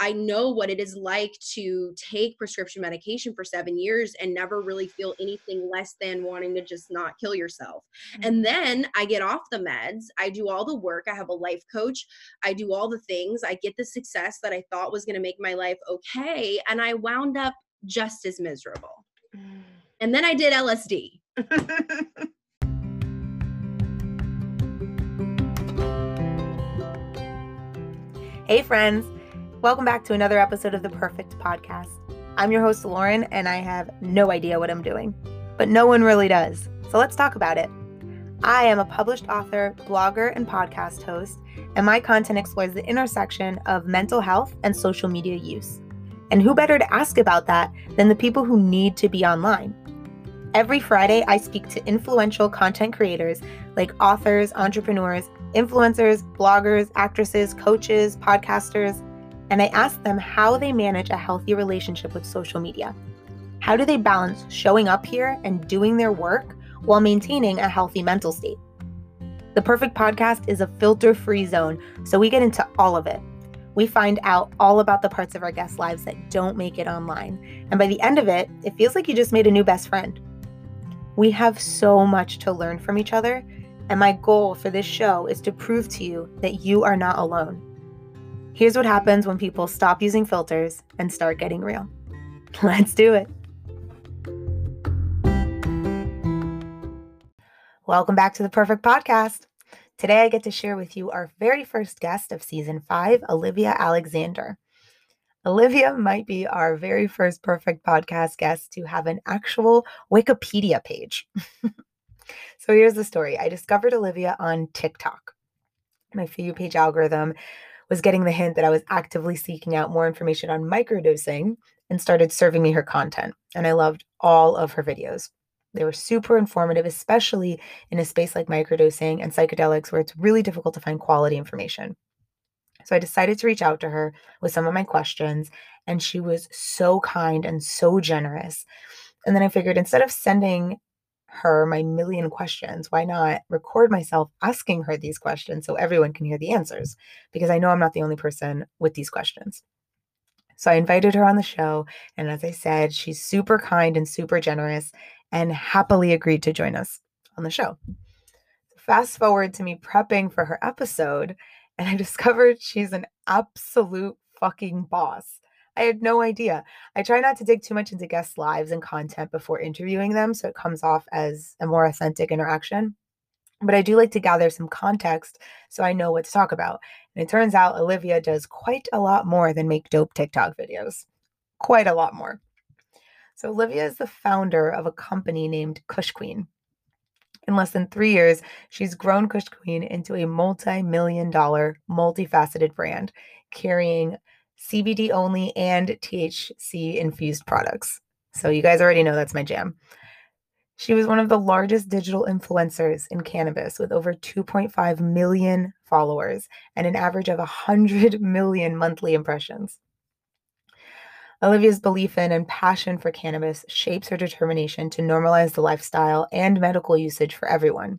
I know what it is like to take prescription medication for seven years and never really feel anything less than wanting to just not kill yourself. Mm-hmm. And then I get off the meds, I do all the work, I have a life coach, I do all the things, I get the success that I thought was going to make my life okay. And I wound up just as miserable. Mm. And then I did LSD. hey, friends. Welcome back to another episode of the Perfect Podcast. I'm your host, Lauren, and I have no idea what I'm doing, but no one really does. So let's talk about it. I am a published author, blogger, and podcast host, and my content explores the intersection of mental health and social media use. And who better to ask about that than the people who need to be online? Every Friday, I speak to influential content creators like authors, entrepreneurs, influencers, bloggers, actresses, coaches, podcasters, and I ask them how they manage a healthy relationship with social media. How do they balance showing up here and doing their work while maintaining a healthy mental state? The Perfect Podcast is a filter free zone, so we get into all of it we find out all about the parts of our guests' lives that don't make it online. And by the end of it, it feels like you just made a new best friend. We have so much to learn from each other, and my goal for this show is to prove to you that you are not alone. Here's what happens when people stop using filters and start getting real. Let's do it. Welcome back to the Perfect Podcast. Today, I get to share with you our very first guest of season five, Olivia Alexander. Olivia might be our very first perfect podcast guest to have an actual Wikipedia page. so here's the story I discovered Olivia on TikTok. My You page algorithm was getting the hint that I was actively seeking out more information on microdosing and started serving me her content. And I loved all of her videos. They were super informative, especially in a space like microdosing and psychedelics where it's really difficult to find quality information. So I decided to reach out to her with some of my questions, and she was so kind and so generous. And then I figured instead of sending her my million questions, why not record myself asking her these questions so everyone can hear the answers? Because I know I'm not the only person with these questions. So I invited her on the show. And as I said, she's super kind and super generous and happily agreed to join us on the show. Fast forward to me prepping for her episode, and I discovered she's an absolute fucking boss. I had no idea. I try not to dig too much into guests' lives and content before interviewing them so it comes off as a more authentic interaction. But I do like to gather some context so I know what to talk about. And it turns out Olivia does quite a lot more than make dope TikTok videos. Quite a lot more. So, Olivia is the founder of a company named Kush Queen. In less than three years, she's grown Kush Queen into a multi million dollar, multifaceted brand carrying CBD only and THC infused products. So, you guys already know that's my jam. She was one of the largest digital influencers in cannabis with over 2.5 million followers and an average of 100 million monthly impressions. Olivia's belief in and passion for cannabis shapes her determination to normalize the lifestyle and medical usage for everyone.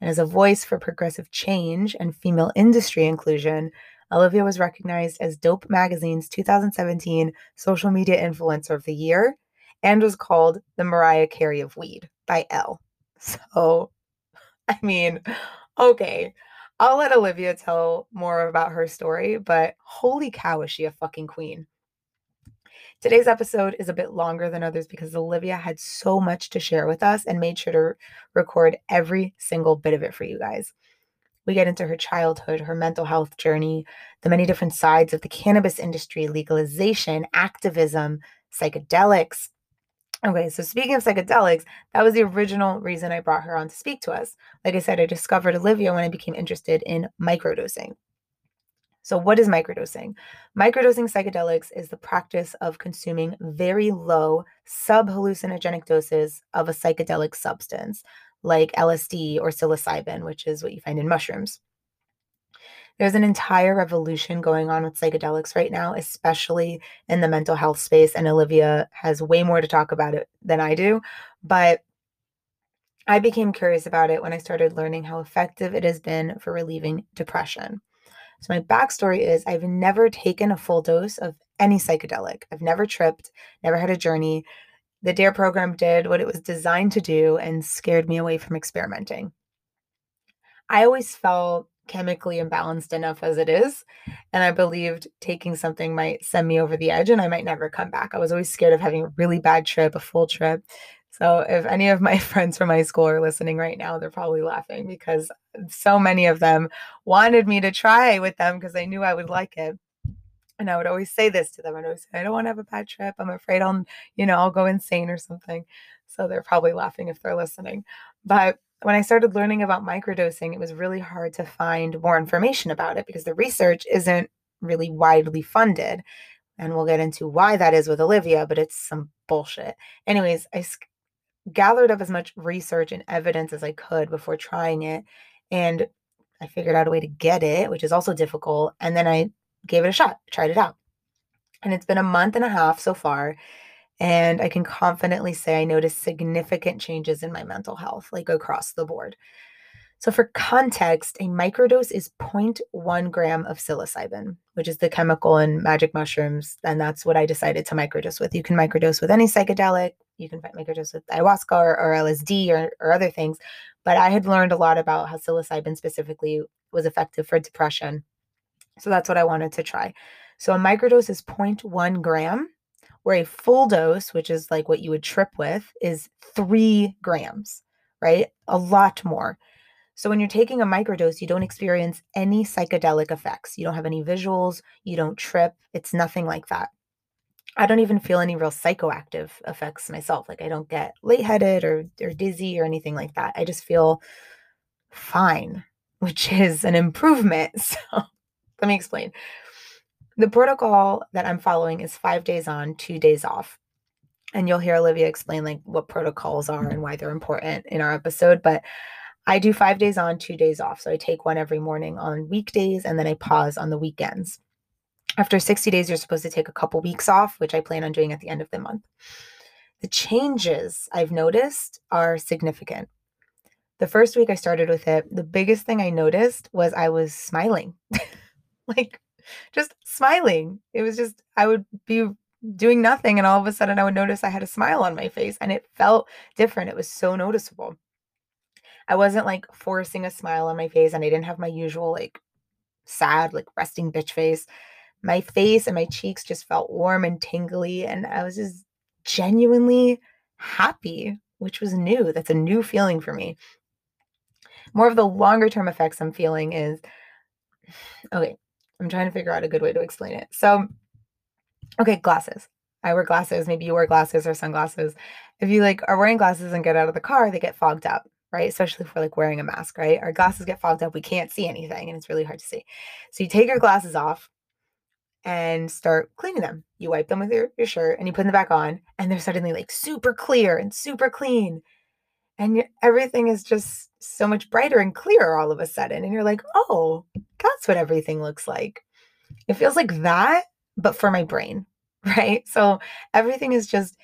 And as a voice for progressive change and female industry inclusion, Olivia was recognized as Dope Magazine's 2017 Social Media Influencer of the Year and was called the Mariah Carey of Weed by Elle. So, I mean, okay, I'll let Olivia tell more about her story, but holy cow, is she a fucking queen! Today's episode is a bit longer than others because Olivia had so much to share with us and made sure to record every single bit of it for you guys. We get into her childhood, her mental health journey, the many different sides of the cannabis industry, legalization, activism, psychedelics. Okay, so speaking of psychedelics, that was the original reason I brought her on to speak to us. Like I said, I discovered Olivia when I became interested in microdosing. So, what is microdosing? Microdosing psychedelics is the practice of consuming very low subhallucinogenic doses of a psychedelic substance like LSD or psilocybin, which is what you find in mushrooms. There's an entire revolution going on with psychedelics right now, especially in the mental health space. And Olivia has way more to talk about it than I do. But I became curious about it when I started learning how effective it has been for relieving depression. So, my backstory is I've never taken a full dose of any psychedelic. I've never tripped, never had a journey. The DARE program did what it was designed to do and scared me away from experimenting. I always felt chemically imbalanced enough as it is. And I believed taking something might send me over the edge and I might never come back. I was always scared of having a really bad trip, a full trip. So if any of my friends from high school are listening right now, they're probably laughing because so many of them wanted me to try with them because they knew I would like it. And I would always say this to them. I'd always say, I don't want to have a bad trip. I'm afraid I'll, you know, I'll go insane or something. So they're probably laughing if they're listening. But when I started learning about microdosing, it was really hard to find more information about it because the research isn't really widely funded. And we'll get into why that is with Olivia, but it's some bullshit. Anyways, I gathered up as much research and evidence as I could before trying it. And I figured out a way to get it, which is also difficult. And then I gave it a shot, tried it out. And it's been a month and a half so far. And I can confidently say I noticed significant changes in my mental health, like across the board. So, for context, a microdose is 0.1 gram of psilocybin, which is the chemical in magic mushrooms. And that's what I decided to microdose with. You can microdose with any psychedelic, you can microdose with ayahuasca or, or LSD or, or other things. But I had learned a lot about how psilocybin specifically was effective for depression. So, that's what I wanted to try. So, a microdose is 0.1 gram where a full dose, which is like what you would trip with, is three grams, right? A lot more. So when you're taking a microdose, you don't experience any psychedelic effects. You don't have any visuals, you don't trip. It's nothing like that. I don't even feel any real psychoactive effects myself. Like I don't get lightheaded or, or dizzy or anything like that. I just feel fine, which is an improvement. So let me explain. The protocol that I'm following is five days on, two days off. And you'll hear Olivia explain like what protocols are and why they're important in our episode. But I do five days on, two days off. So I take one every morning on weekdays and then I pause on the weekends. After 60 days, you're supposed to take a couple weeks off, which I plan on doing at the end of the month. The changes I've noticed are significant. The first week I started with it, the biggest thing I noticed was I was smiling. like just smiling. It was just, I would be doing nothing and all of a sudden I would notice I had a smile on my face and it felt different. It was so noticeable. I wasn't like forcing a smile on my face and I didn't have my usual like sad, like resting bitch face. My face and my cheeks just felt warm and tingly and I was just genuinely happy, which was new. That's a new feeling for me. More of the longer term effects I'm feeling is okay, I'm trying to figure out a good way to explain it. So, okay, glasses. I wear glasses. Maybe you wear glasses or sunglasses. If you like are wearing glasses and get out of the car, they get fogged up, right? Especially if we're like wearing a mask, right? Our glasses get fogged up. We can't see anything and it's really hard to see. So you take your glasses off and start cleaning them. You wipe them with your, your shirt and you put them back on, and they're suddenly like super clear and super clean. And everything is just so much brighter and clearer all of a sudden. And you're like, oh, that's what everything looks like. It feels like that, but for my brain, right? So everything is just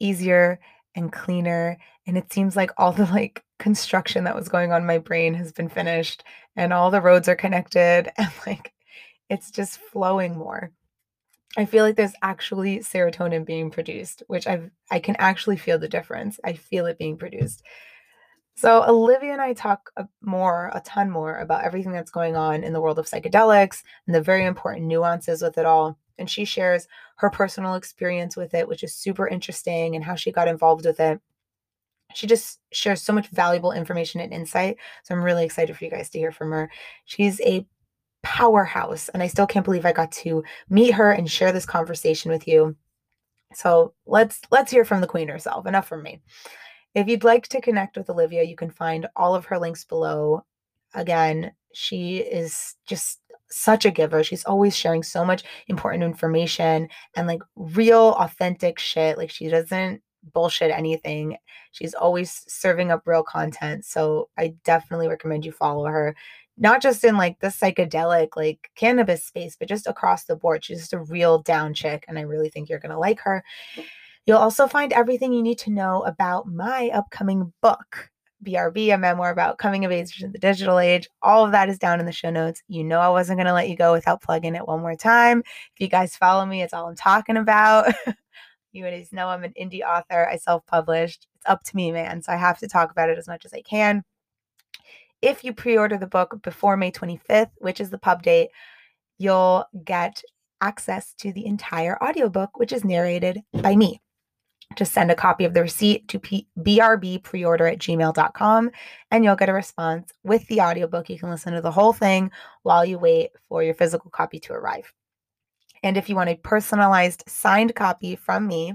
easier and cleaner. And it seems like all the like construction that was going on my brain has been finished and all the roads are connected and like it's just flowing more. I feel like there's actually serotonin being produced, which I've I can actually feel the difference. I feel it being produced. So, Olivia and I talk more, a ton more about everything that's going on in the world of psychedelics and the very important nuances with it all. And she shares her personal experience with it, which is super interesting, and how she got involved with it. She just shares so much valuable information and insight. So, I'm really excited for you guys to hear from her. She's a powerhouse, and I still can't believe I got to meet her and share this conversation with you. So, let's let's hear from the queen herself. Enough from me. If you'd like to connect with Olivia, you can find all of her links below. Again, she is just such a giver. She's always sharing so much important information and like real, authentic shit. Like she doesn't bullshit anything. She's always serving up real content. So I definitely recommend you follow her. Not just in like the psychedelic, like cannabis space, but just across the board. She's just a real down chick. And I really think you're going to like her. You'll also find everything you need to know about my upcoming book. BRB, a memoir about coming of age in the digital age. All of that is down in the show notes. You know, I wasn't going to let you go without plugging it one more time. If you guys follow me, it's all I'm talking about. you guys know I'm an indie author. I self published. It's up to me, man. So I have to talk about it as much as I can. If you pre order the book before May 25th, which is the pub date, you'll get access to the entire audiobook, which is narrated by me. Just send a copy of the receipt to P- brbpreorder at gmail.com and you'll get a response with the audiobook. You can listen to the whole thing while you wait for your physical copy to arrive. And if you want a personalized signed copy from me,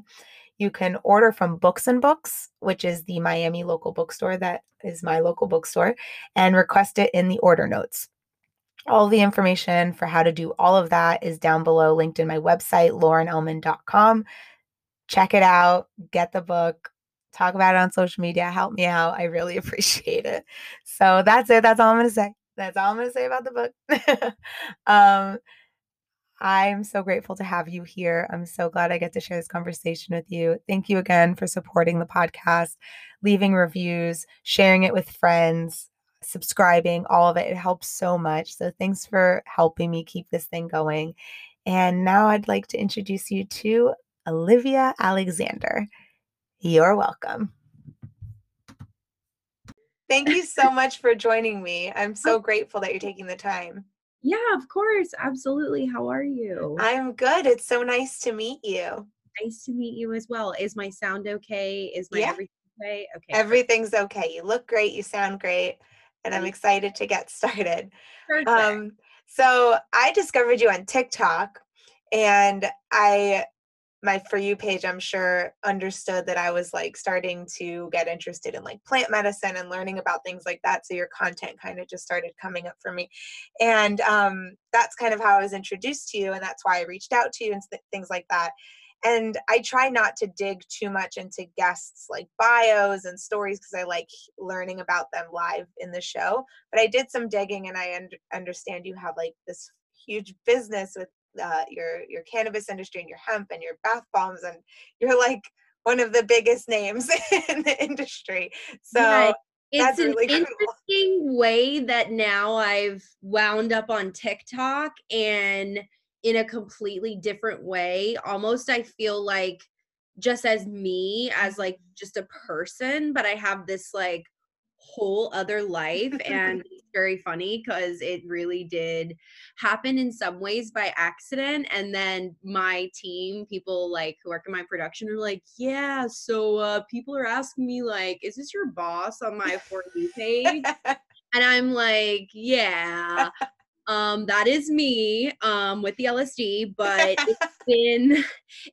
you can order from Books and Books, which is the Miami local bookstore that is my local bookstore, and request it in the order notes. All the information for how to do all of that is down below, linked in my website, laurenellman.com. Check it out, get the book, talk about it on social media, help me out. I really appreciate it. So that's it. That's all I'm going to say. That's all I'm going to say about the book. um, I'm so grateful to have you here. I'm so glad I get to share this conversation with you. Thank you again for supporting the podcast, leaving reviews, sharing it with friends, subscribing, all of it. It helps so much. So thanks for helping me keep this thing going. And now I'd like to introduce you to Olivia Alexander. You're welcome. Thank you so much for joining me. I'm so grateful that you're taking the time. Yeah, of course. Absolutely. How are you? I'm good. It's so nice to meet you. Nice to meet you as well. Is my sound okay? Is my yeah. everything okay? Okay. Everything's okay. You look great. You sound great. And I'm excited to get started. Perfect. Um, so I discovered you on TikTok and I my for you page i'm sure understood that i was like starting to get interested in like plant medicine and learning about things like that so your content kind of just started coming up for me. And um, that's kind of how i was introduced to you and that's why i reached out to you and th- things like that. And i try not to dig too much into guests like bios and stories because i like learning about them live in the show. But i did some digging and i un- understand you have like this huge business with uh, your your cannabis industry and your hemp and your bath bombs and you're like one of the biggest names in the industry. So it's an really interesting cool. way that now i've wound up on tiktok and in a completely different way. Almost i feel like just as me as like just a person but i have this like whole other life and very funny because it really did happen in some ways by accident and then my team people like who work in my production are like yeah so uh people are asking me like is this your boss on my for you page? And i'm like yeah um that is me um with the lsd but it's been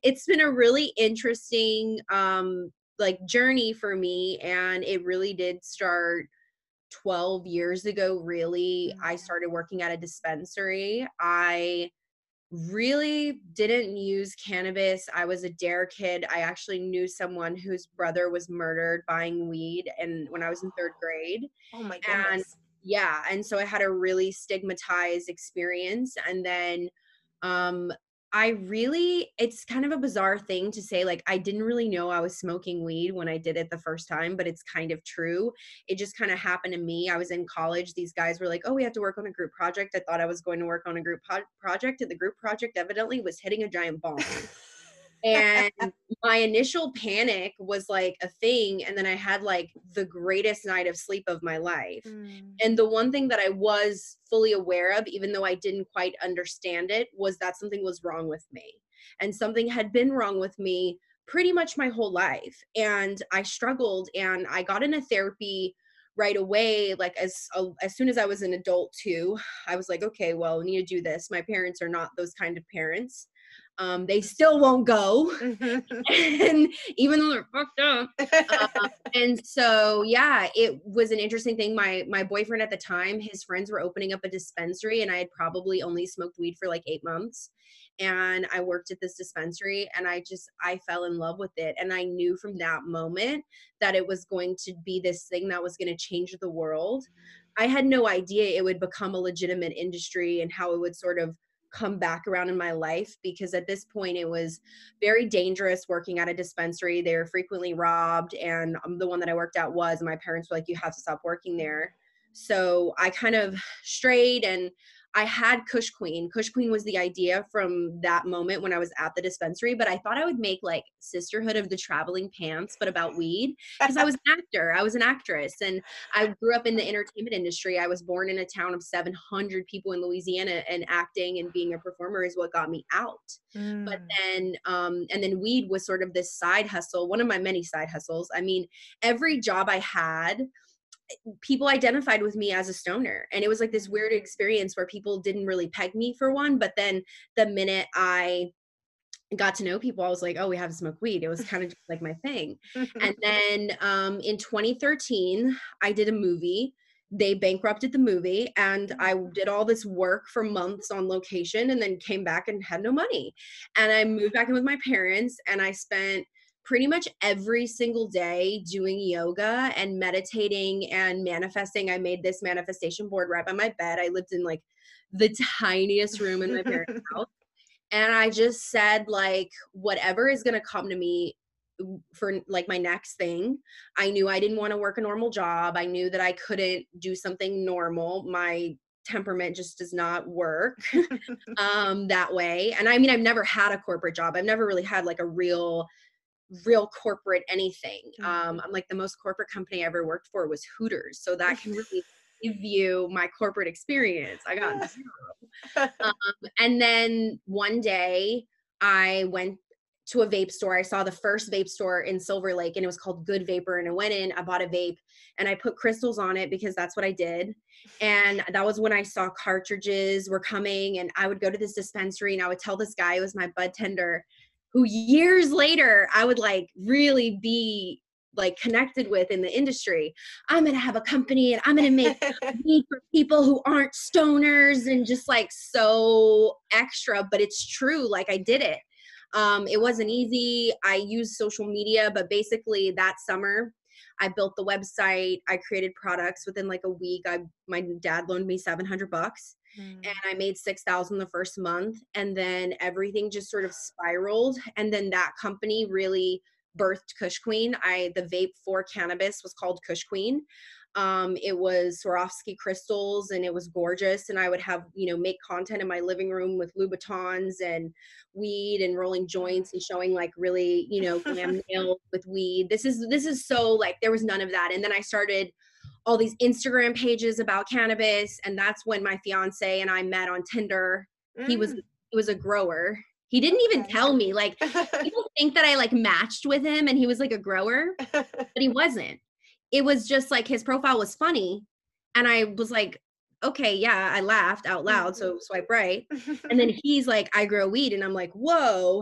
it's been a really interesting um like journey for me and it really did start 12 years ago really i mm-hmm. started working at a dispensary. I really didn't use cannabis. I was a dare kid. I actually knew someone whose brother was murdered buying weed and when i was in third grade. Oh my goodness. and yeah and so i had a really stigmatized experience. And then um I really, it's kind of a bizarre thing to say. Like, I didn't really know I was smoking weed when I did it the first time, but it's kind of true. It just kind of happened to me. I was in college. These guys were like, oh, we have to work on a group project. I thought I was going to work on a group po- project, and the group project evidently was hitting a giant bomb and my initial panic was like a thing and then i had like the greatest night of sleep of my life. Mm. and the one thing that i was fully aware of even though i didn't quite understand it was that something was wrong with me. And something had been wrong with me pretty much my whole life and i struggled and i got into therapy right away like as uh, as soon as i was an adult too. I was like okay well i need to do this. My parents are not those kind of parents um, they still won't go. And even though they're fucked up uh, and so yeah it was an interesting thing. My my boyfriend at the time his friends were opening up a dispensary and i had probably only smoked weed for like eight months. And i worked at this dispensary and i just i fell in love with it. And i knew from that moment that it was going to be this thing that was going to change the world. I had no idea it would become a legitimate industry and how it would sort of come back around in my life because at this point it was very dangerous working at a dispensary. They were frequently robbed, and um, the one that I worked at was. My parents were like, "You have to stop working there." So I kind of strayed and I had Kush Queen. Kush Queen was the idea from that moment when I was at the dispensary, but I thought I would make like Sisterhood of the Traveling Pants, but about weed because I was an actor. I was an actress and I grew up in the entertainment industry. I was born in a town of 700 people in Louisiana, and acting and being a performer is what got me out. Mm. But then, um, and then weed was sort of this side hustle, one of my many side hustles. I mean, every job I had, people identified with me as a stoner. And it was like this weird experience where people didn't really peg me for one but then the minute i got to know people i was like oh we have to smoke weed. It was kind of just like my thing. And then um, in 2013 i did a movie. They bankrupted the movie and i mm. did all this work for months on location and then came back and had no money. And i moved back in with my parents and i spent pretty much every single day doing yoga and meditating and manifesting. I made this manifestation board right by my bed. I lived in like the tiniest room in my parents' house. And I just said, like, whatever is going to come to me for like my next thing. I knew I didn't want to work a normal job. I knew that I couldn't do something normal. My temperament just does not work um that way. And I mean I've never had a corporate job. I've never really had like a real real corporate anything. Um, mm-hmm. I'm like the most corporate company I ever worked for was Hooters, so that can really give you my corporate experience. I got zero. um, and then one day I went to a vape store. I saw the first vape store in Silver Lake and it was called Good Vapor. And I went in, I bought a vape and I put crystals on it because that's what I did. And that was when I saw cartridges were coming. And I would go to this dispensary and I would tell this guy, it was my bud tender, who years later I would like really be like connected with in the industry. I'm gonna have a company and I'm gonna make weed for people who aren't stoners and just like so extra, but it's true. Like I did it. Um, it wasn't easy. I used social media, but basically that summer I built the website. I created products within like a week. I my dad loaned me 700 bucks mm. and I made 6,000 the first month and then everything just sort of spiraled and then that company really birthed Kush Queen. I the vape for cannabis was called Kush Queen. Um, it was Swarovski crystals and it was gorgeous. And I would have, you know, make content in my living room with Louboutins and weed and rolling joints and showing like really, you know, glam nails with weed. This is this is so like there was none of that. And then I started all these Instagram pages about cannabis, and that's when my fiance and I met on Tinder. Mm. He was mm. he was a grower. He didn't even tell me. Like people think that I like matched with him and he was like a grower, but he wasn't it was just like his profile was funny and i was like okay yeah i laughed out loud so mm-hmm. swipe right and then he's like i grow weed and i'm like whoa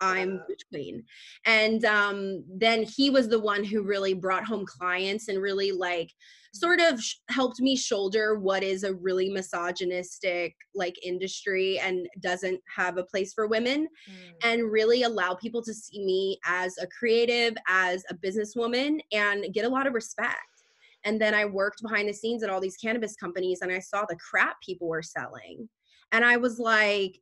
i'm queen. And um then he was the one who really brought home clients and really like sort of sh- helped me shoulder what is a really misogynistic like industry and doesn't have a place for women mm. and really allow people to see me as a creative as a businesswoman and get a lot of respect. And then i worked behind the scenes at all these cannabis companies and i saw the crap people were selling. And i was like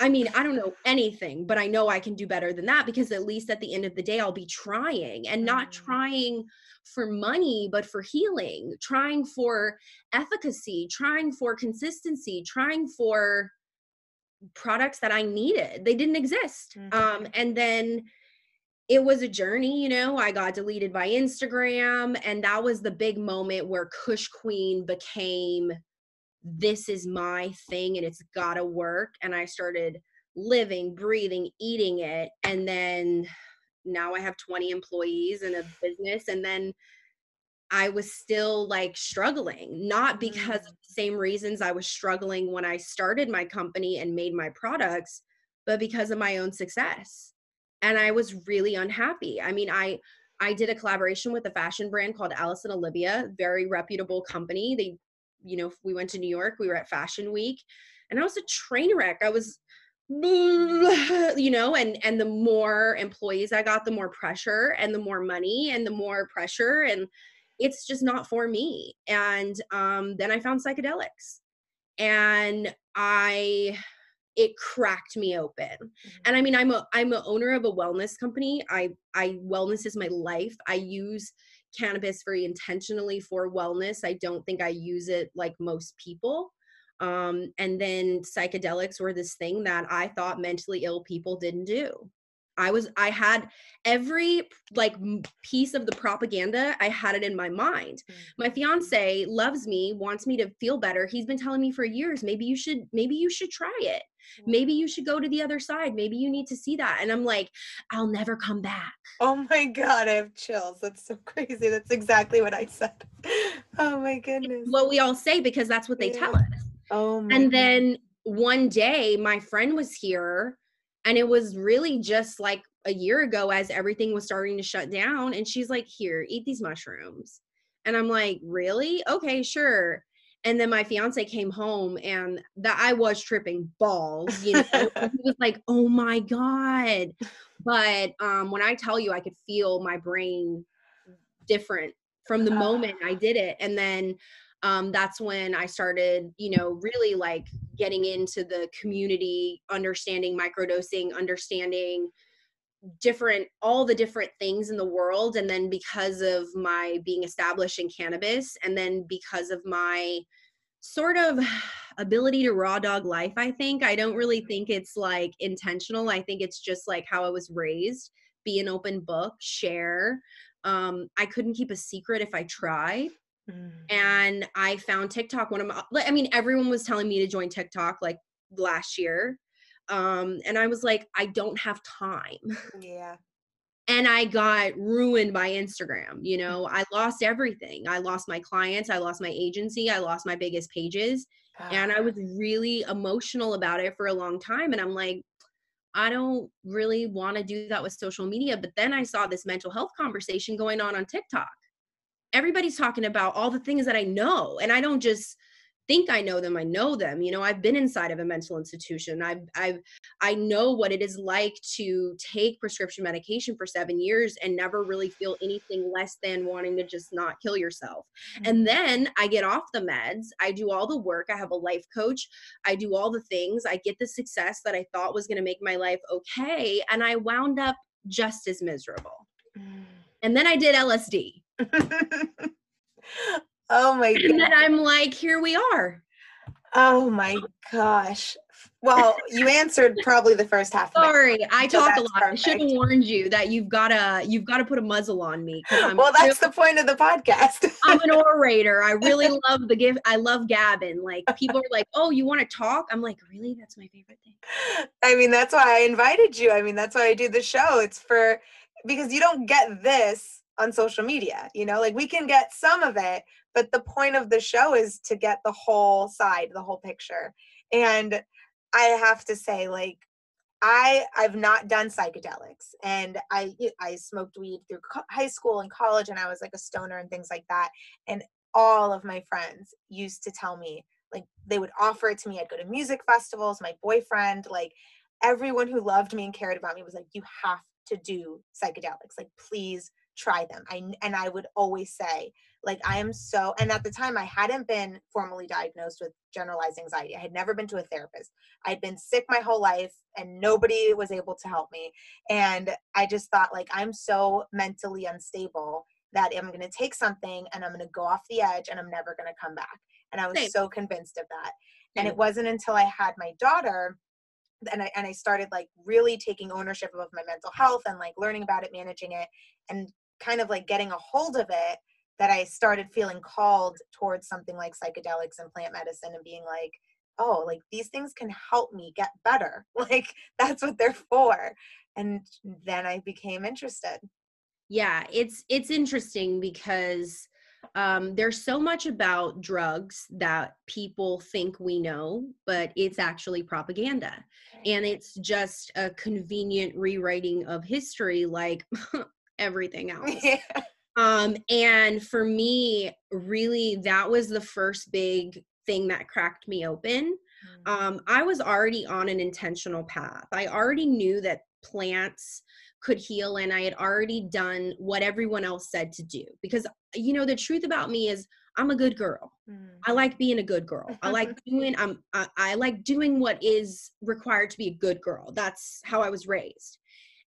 I mean, I don't know anything, but I know I can do better than that because at least at the end of the day, I'll be trying and not mm. trying for money, but for healing, trying for efficacy, trying for consistency, trying for products that I needed. They didn't exist. Um, mm-hmm. Um, and then it was a journey, you know. I got deleted by Instagram, and that was the big moment where Kush Queen became this is my thing and it's gotta work. And I started living, breathing, eating it. And then now I have 20 employees and a business. And then I was still like struggling, not because of mm. the same reasons I was struggling when I started my company and made my products, but because of my own success. And I was really unhappy. I mean, I I did a collaboration with a fashion brand called Alice and Olivia, very reputable company. They you know, we went to New York, we were at Fashion Week, and I was a train wreck. I was you know and and the more employees i got the more pressure and the more money and the more pressure and it's just not for me and um then i found psychedelics and I it cracked me open. Mm-hmm. And I mean I'm a I'm a owner of a wellness company. I I wellness is my life. I use cannabis very intentionally for wellness. I don't think I use it like most people. Um, and then psychedelics were this thing that I thought mentally ill people didn't do. I was I had every like piece of the propaganda I had it in my mind. My mm-hmm. fiance loves me, wants me to feel better. He's been telling me for years, maybe you should maybe you should try it. Maybe you should go to the other side. Maybe you need to see that. And I'm like, I'll never come back. Oh my god, I have chills. That's so crazy. That's exactly what I said. Oh my goodness. What we all say because that's what they yeah. tell us. Oh my And then one day my friend was here and it was really just like a year ago as everything was starting to shut down. And she's like, Here, eat these mushrooms. And I'm like, Really? Okay, sure. And then my fiance came home and that I was tripping balls, you know. he was like, "Oh my god." But um when I tell you I could feel my brain different from the moment I did it and then um, that's when I started, you know, really like getting into the community, understanding microdosing, understanding different all the different things in the world and then because of my being established in cannabis and then because of my sort of ability to raw dog life i think i don't really think it's like intentional i think it's just like how i was raised be an open book share um i couldn't keep a secret if i tried Mm. And I found TikTok one of my I mean everyone was telling me to join TikTok like last year. Um and I was like I don't have time. Yeah. and I got ruined by Instagram, you mm. know. I lost everything. I lost my clients, I lost my agency, I lost my biggest pages. And I was really emotional about it for a long time and I'm like I don't really want to do that with social media. But then I saw this mental health conversation going on on TikTok everybody's talking about all the things that I know. And I don't just think I know them, I know them. You know, I've been inside of a mental institution. I've I've I know what it is like to take prescription medication for 7 years and never really feel anything less than wanting to just not kill yourself. Mm-hmm. And then I get off the meds, I do all the work, I have a life coach, I do all the things, I get the success that I thought was going to make my life okay, and I wound up just as miserable. Mm. And then I did LSD oh my god. And then I'm like, here we are. Oh my gosh. Well, you answered probably the first half. Sorry, I so talk a lot. Perfect. I should have warned you that you've gotta you've got to put a muzzle on me. well, that's the point of the podcast. I'm an orator. I really love the gift. I love gabbing. Like people are like, "Oh, you want to talk?" I'm like, "Really? That's my favorite thing." I mean, that's why I invited you. I mean, that's why I do the show. It's for because you don't get this on social media you know like we can get some of it but the point of the show is to get the whole side the whole picture. And i have to say like i i've not done psychedelics and i i smoked weed through high school and college and i was like a stoner and things like that. And all of my friends used to tell me like they would offer it to me. I'd go to music festivals my boyfriend like everyone who loved me and cared about me was like you have to do psychedelics. Like please try them. I and I would always say like I am so and at the time I hadn't been formally diagnosed with generalized anxiety. I had never been to a therapist. I'd been sick my whole life and nobody was able to help me. And I just thought like I'm so mentally unstable that I'm going to take something and I'm going to go off the edge and I'm never going to come back. And I was Same. so convinced of that. And it wasn't until I had my daughter and I and I started like really taking ownership of my mental health and like learning about it, managing it, and kind of like getting a hold of it that I started feeling called towards something like psychedelics and plant medicine and being like, oh, like these things can help me get better. Like that's what they're for. And then I became interested. Yeah, it's it's interesting because um, there's so much about drugs that people think we know, but it's actually propaganda. And it's just a convenient rewriting of history, like everything else. Yeah. Um, and for me, really, that was the first big thing that cracked me open. Mm. Um, I was already on an intentional path. I already knew that plants could heal, and I had already done what everyone else said to do. Because, you know, the truth about me is I'm a good girl. Mm. I like being a good girl. I like doing I'm I, I like doing what is required to be a good girl. That's how I was raised.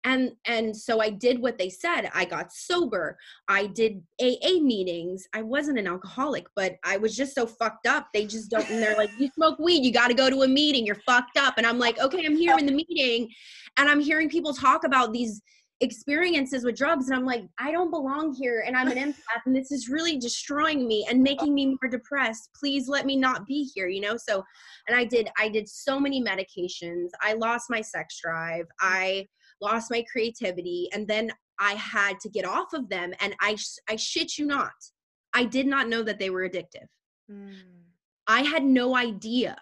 And and so I did what they said. I got sober. I did AA meetings. I wasn't an alcoholic, but I was just so fucked up. They just don't and they're like, "You smoke weed, you got to go to a meeting. You're fucked up." And I'm like, "Okay, I'm here in the meeting." And I'm hearing people talk about these experiences with drugs and i'm like i don't belong here and i'm an empath and this is really destroying me and uh-huh. making me more depressed please let me not be here you know so and i did i did so many medications i lost my sex drive i lost my creativity and then i had to get off of them and i i shit you not i did not know that they were addictive Mm. i had no idea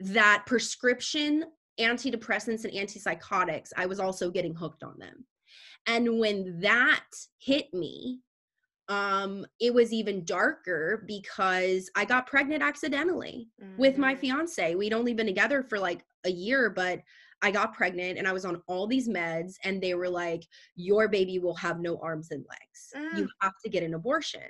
that prescription antidepressants and antipsychotics, I was also getting hooked on them. And when that hit me, um, it was even darker because I got pregnant accidentally with my Mhm. fiance. We'd only been together for like a year, but I got pregnant and I was on all these meds, and they were like, Your baby will have no arms and legs. You Mm. have to get an abortion.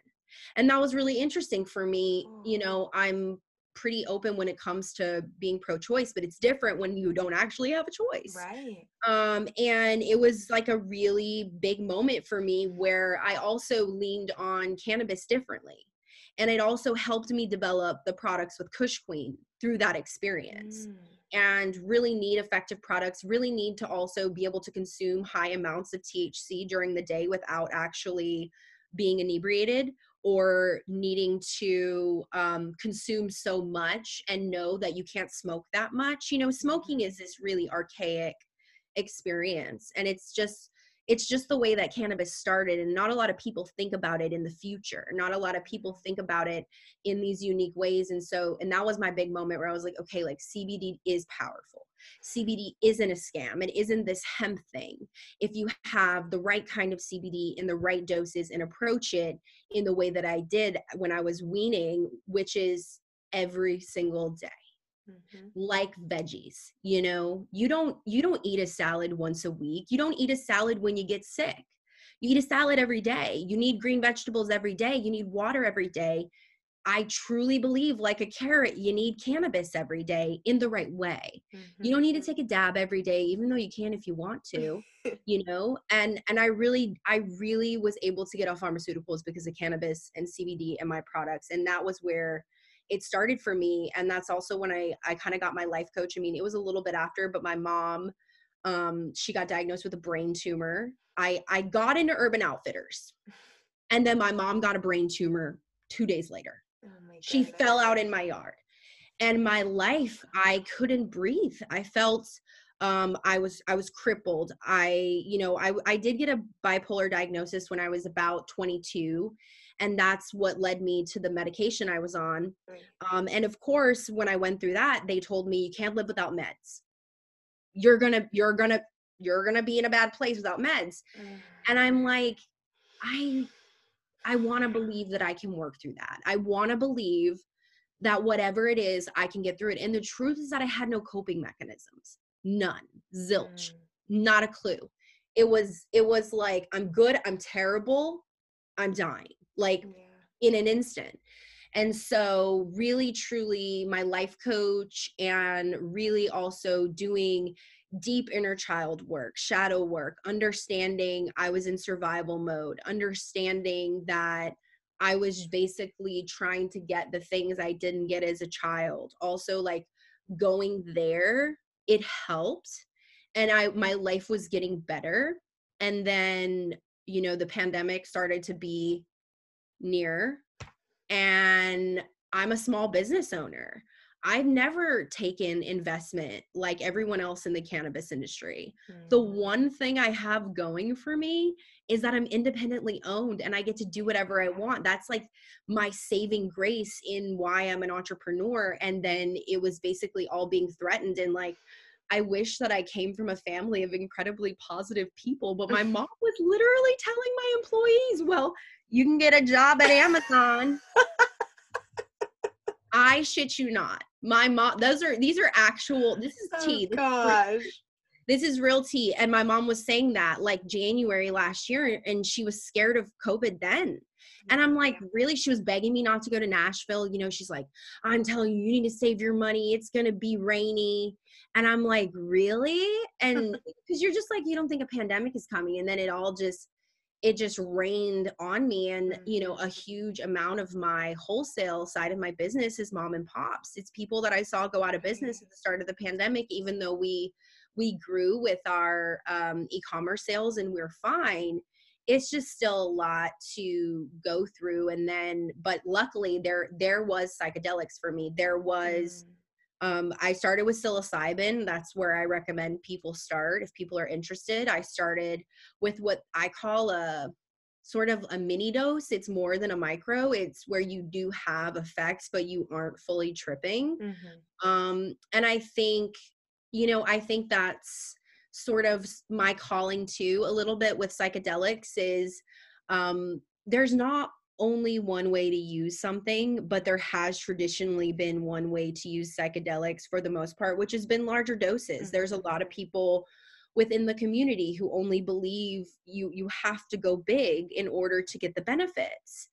And that was really interesting for me. You Oh. know, I'm pretty open when it comes to being pro choice, but it's different when you don't actually have a choice Right. um and it was like a really big moment for me where i also leaned on cannabis differently and it also helped me develop the products with kush queen through that experience Mm. And really need effective products really need to also be able to consume high amounts of thc during the day without actually being inebriated or needing to um, consume so much and know that you can't smoke that much. You know smoking is this really archaic experience and it's just it's just the way that cannabis started and not a lot of people think about it in the future. Not a lot of people think about it in these unique ways and so and that was my big moment where i was like okay like cbd is powerful. Cbd isn't a scam. It isn't this hemp thing. If you have the right kind of cbd in the right doses and approach it in the way that i did when i was weaning which is every single day Mhm. like veggies you know? You don't you don't eat a salad once a week. You don't eat a salad when you get sick. You eat a salad every day. You need green vegetables every day. You need water every day. I truly believe like a carrot you need cannabis every day in the right way. You don't need to Mhm. take a dab every day even though you can if you want to you know? And and i really i really was able to get off pharmaceuticals because of cannabis and cbd and my products. And that was where it started for me and that's also when i i kind of got my life coach. I mean it was a little bit after but my mom um she got diagnosed with a brain tumor. I i got into urban outfitters and then my mom got a brain tumor two days later. Oh my she fell out in my yard and my life i couldn't breathe. I felt um i was i was crippled. I you know i i did get a bipolar diagnosis when i was about 22 and that's what led me to the medication i was on. Um and of course when i went through that they told me you can't live without meds. You're gonna you're gonna you're gonna be in a bad place without meds. Mm. and i'm like i i want to believe that i can work through that. I want to believe that whatever it is i can get through it. And the truth is that i had no coping mechanisms. None. Zilch. Mm. not a clue. It was it was like i'm good i'm terrible i'm dying like Yeah. in an instant. And so really truly my life coach and really also doing deep inner child work shadow work understanding i was in survival mode understanding that i was basically trying to get the things i didn't get as a child. Also like going there it helped and i my life was getting better. And then you know the pandemic started to be near and I'm a small business owner. I've never taken investment like everyone else in the cannabis industry. The Mm. one thing I have going for me is that I'm independently owned and I get to do whatever I want. That's like my saving grace in why I'm an entrepreneur. And then it was basically all being threatened. And like, I wish that I came from a family of incredibly positive people, but my mom was literally telling my employees, well, you can get a job at Amazon. I shit you not. My mom, those are, these are actual, this is Oh, tea. This is gosh. this is real tea. And my mom was saying that like January last year, and she was scared of COVID then. And I'm like, really? She was begging me not to go to Nashville. You know, she's like, I'm telling you, you need to save your money. It's going to be rainy. And I'm like, really? And because you're just like, you don't think a pandemic is coming. And then it all just, it just rained on me and you know a huge amount of my wholesale side of my business is mom and pops it's people that i saw go out of business at the start of the pandemic even though we we grew with our um, e-commerce sales and we're fine it's just still a lot to go through and then but luckily there there was psychedelics for me there was um, I started with psilocybin. That's where I recommend people start if people are interested. I started with what I call a sort of a mini dose. It's more than a micro. It's where you do have effects, but you aren't fully tripping. Mhm. Um, and I think, you know, I think that's sort of my calling too, a little bit with psychedelics is um, there's not only one way to use something, but there has traditionally been one way to use psychedelics for the most part, which has been larger doses. There's a lot of people within the community who only believe you you have to go big in order to get the benefits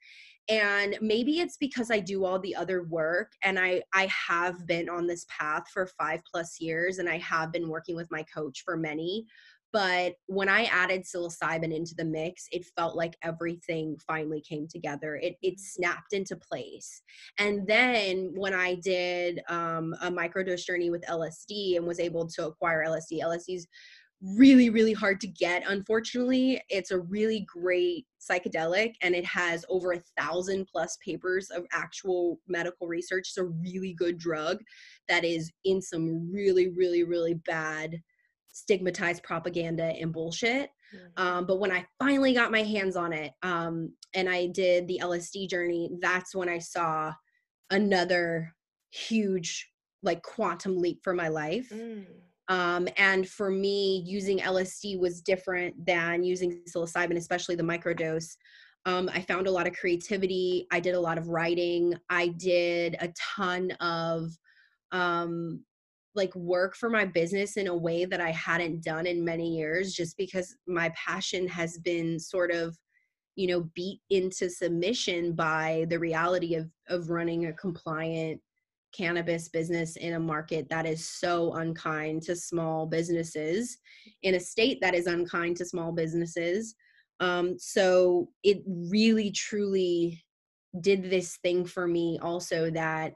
and maybe it's because i do all the other work and i i have been on this path for 5 plus years and i have been working with my coach for many but when i added psilocybin into the mix it felt like everything finally came together. It it snapped into place. And then when i did um, a microdose journey with lsd and was able to acquire lsd lsd's really really hard to get unfortunately it's a really great psychedelic and it has over a thousand plus papers of actual medical research it's a really good drug that is in some really really really bad stigmatized propaganda and bullshit Mhm. um, but when i finally got my hands on it um, and i did the lsd journey that's when i saw another huge like quantum leap for my life Mm. Um, and for me, using LSD was different than using psilocybin, especially the microdose. Um, I found a lot of creativity. I did a lot of writing. I did a ton of um, like work for my business in a way that I hadn't done in many years, just because my passion has been sort of you know beat into submission by the reality of of running a compliant cannabis business in a market that is so unkind to small businesses in a state that is unkind to small businesses um, so it really truly did this thing for me also that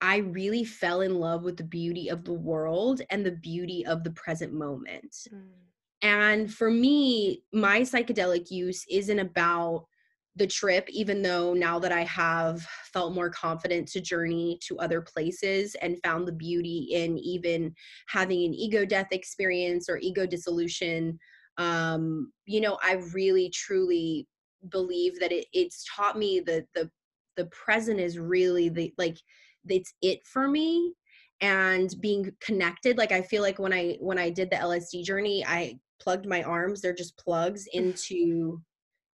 i really fell in love with the beauty of the world and the beauty of the present moment Mm. and for me, my psychedelic use isn't about the trip, even though now that I have felt more confident to journey to other places and found the beauty in even having an ego death experience or ego dissolution, um, you know, I really truly believe that it, it's taught me that the the present is really the like it's it for me and being connected. Like i feel like when i when i did the lsd journey i plugged my arms. They're just plugs into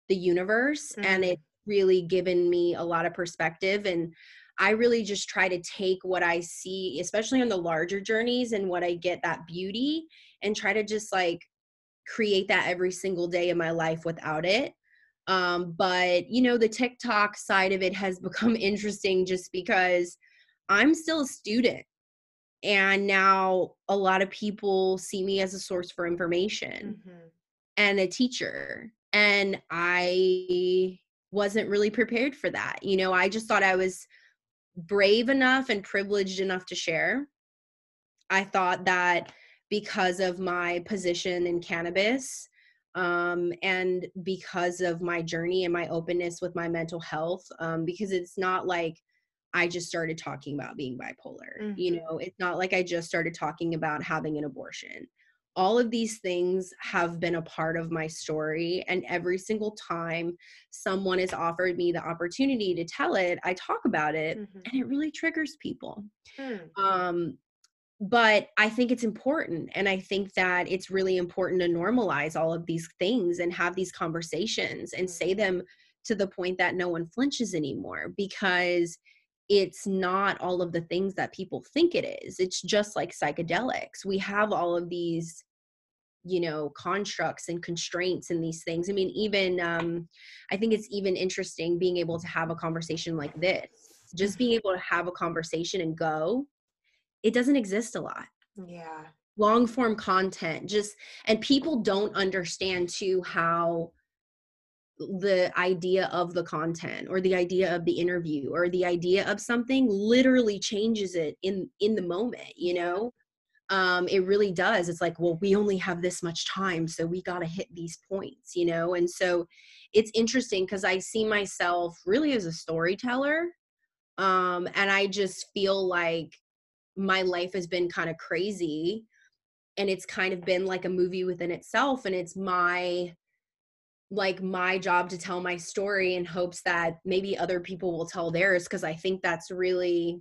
the universe and Mm. it's really given me a lot of perspective and i really just try to take what i see especially on the larger journeys and what i get that beauty and try to just like create that every single day in my life without it um but you know the tiktok side of it has become interesting just because i'm still a student and now a lot of people see me as a source for information Mhm. and a teacher and i wasn't really prepared for that you know i just thought i was brave enough and privileged enough to share i thought that because of my position in cannabis um, and because of my journey and my openness with my mental health um, because it's not like i just started talking about being bipolar you Mhm. know it's not like i just started talking about having an abortion all of these things have been a part of my story and every single time someone has offered me the opportunity to tell it i talk about it Mhm. and it really triggers people Mm. um but i think it's important and i think that it's really important to normalize all of these things and have these conversations and say them to the point that no one flinches anymore because it's not all of the things that people think it is. It's just like psychedelics. We have all of these you know constructs and constraints and these things. I mean even um i think it's even interesting being able to have a conversation like this. Just being able to have a conversation and go it doesn't exist a lot. Yeah. Long form content just and people don't understand too how the idea of the content or the idea of the interview or the idea of something literally changes it in in the moment you know? Um it really does. It's like well we only have this much time so we got to hit these points you know? And so it's interesting because i see myself really as a storyteller um and i just feel like my life has been kind of crazy and it's kind of been like a movie within itself and it's my like my job to tell my story in hopes that maybe other people will tell theirs because i think that's really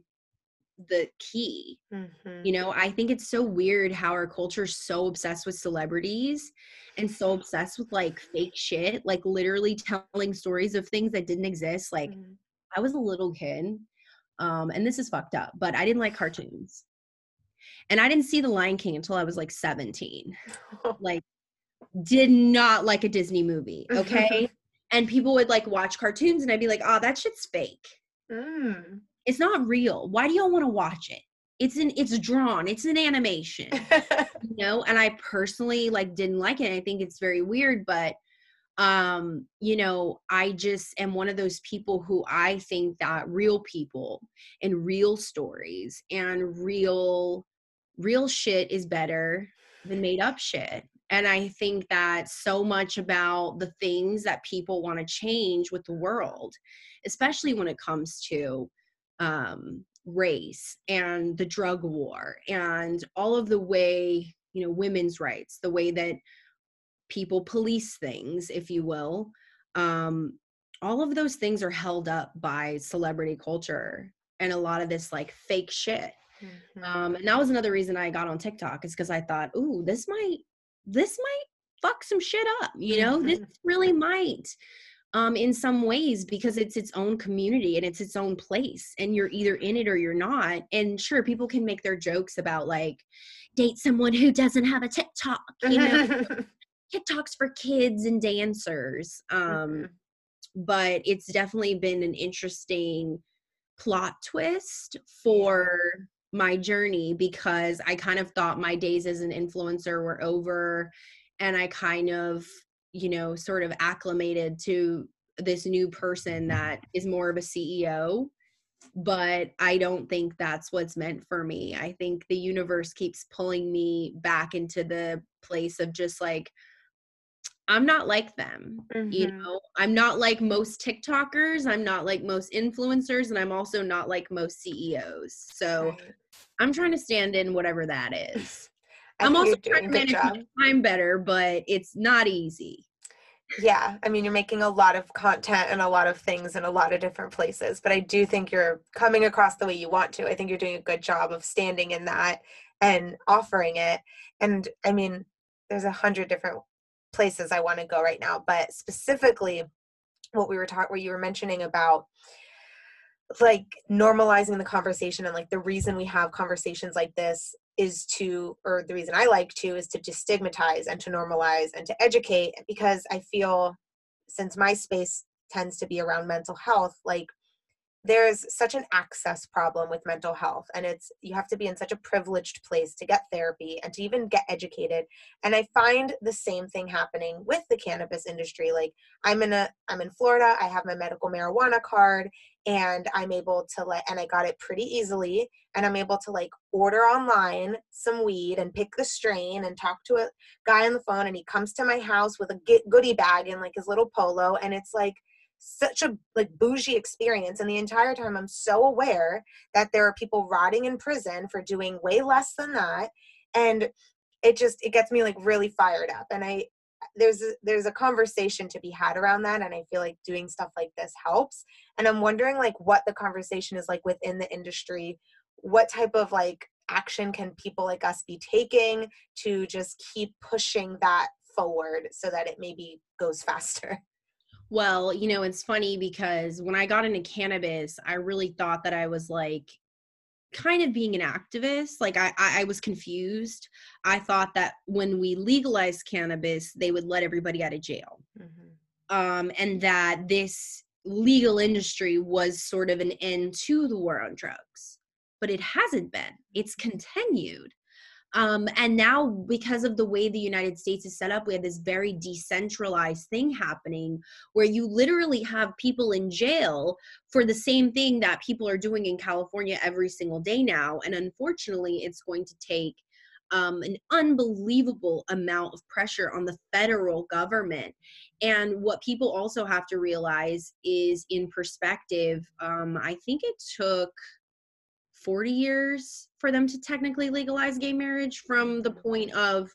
the key mm-hmm. you know i think it's so weird how our culture is so obsessed with celebrities and so obsessed with like fake shit like literally telling stories of things that didn't exist like mm-hmm. i was a little kid um and this is fucked up but i didn't like cartoons and I didn't see The Lion King until I was like 17. like, did not like a Disney movie. Okay. and people would like watch cartoons and I'd be like, oh, that shit's fake. Mm. It's not real. Why do y'all want to watch it? It's an it's drawn, it's an animation. you know, and I personally like didn't like it. I think it's very weird, but um you know i just am one of those people who i think that real people and real stories and real real shit is better than made up shit. And I think that so much about the things that people want to change with the world, especially when it comes to um, race and the drug war and all of the way, you know, women's rights, the way that people police things, if you will. Um, all of those things are held up by celebrity culture and a lot of this like fake shit Mm-hmm. Um, and that was another reason I got on TikTok is because I thought, ooh, this might, this might fuck some shit up. You know, mm-hmm. this really might um, in some ways because it's its own community and it's its own place and you're either in it or you're not and sure people can make their jokes about like date someone who doesn't have a tiktok you know tiktoks for kids and dancers um, mm-hmm. but it's definitely been an interesting plot twist for my journey because I kind of thought my days as an influencer were over and I kind of, you know, sort of acclimated to this new person mm-hmm. that is more of a CEO. But I don't think that's what's meant for me. I think the universe keeps pulling me back into the place of just like, I'm not like them. Mm-hmm. You know, I'm not like most TikTokers. I'm not like most influencers. And I'm also not like most CEOs. So right. I'm trying to stand in whatever that is. I'm also trying to manage my time better, but it's not easy. Yeah, I mean, you're making a lot of content and a lot of things in a lot of different places, but I do think you're coming across the way you want to. I think you're doing a good job of standing in that and offering it. And I mean, there's a hundred different places I want to go right now, but specifically what we were talking, where you were mentioning about like normalizing the conversation and like the reason we have conversations like this is to or the reason I like to is to destigmatize and to normalize and to educate because I feel since my space tends to be around mental health like there's such an access problem with mental health and it's you have to be in such a privileged place to get therapy and to even get educated. And i find the same thing happening with the cannabis industry like i'm in a i'm in florida i have my medical marijuana card and i'm able to let and i got it pretty easily and i'm able to like order online some weed and pick the strain and talk to a guy on the phone and he comes to my house with a goodie bag and like his little polo and it's like such a like bougie experience and the entire time i'm so aware that there are people rotting in prison for doing way less than that and it just it gets me like really fired up and i there's a, there's a conversation to be had around that and i feel like doing stuff like this helps and i'm wondering like what the conversation is like within the industry. What type of like action can people like us be taking to just keep pushing that forward so that it maybe goes faster well, you know, it's funny because when I got into cannabis, I really thought that I was like kind of being an activist like I, I was confused. I thought that when we legalized cannabis they would let everybody out of jail. Mm-hmm. um, and that this legal industry was sort of an end to the war on drugs. But it hasn't been. It's continued um, and now, because of the way the United States is set up, we have this very decentralized thing happening where you literally have people in jail for the same thing that people are doing in California every single day now. And unfortunately, it's going to take um, an unbelievable amount of pressure on the federal government. And what people also have to realize is, in perspective, um, I think it took 40 years for them to technically legalize gay marriage from the point of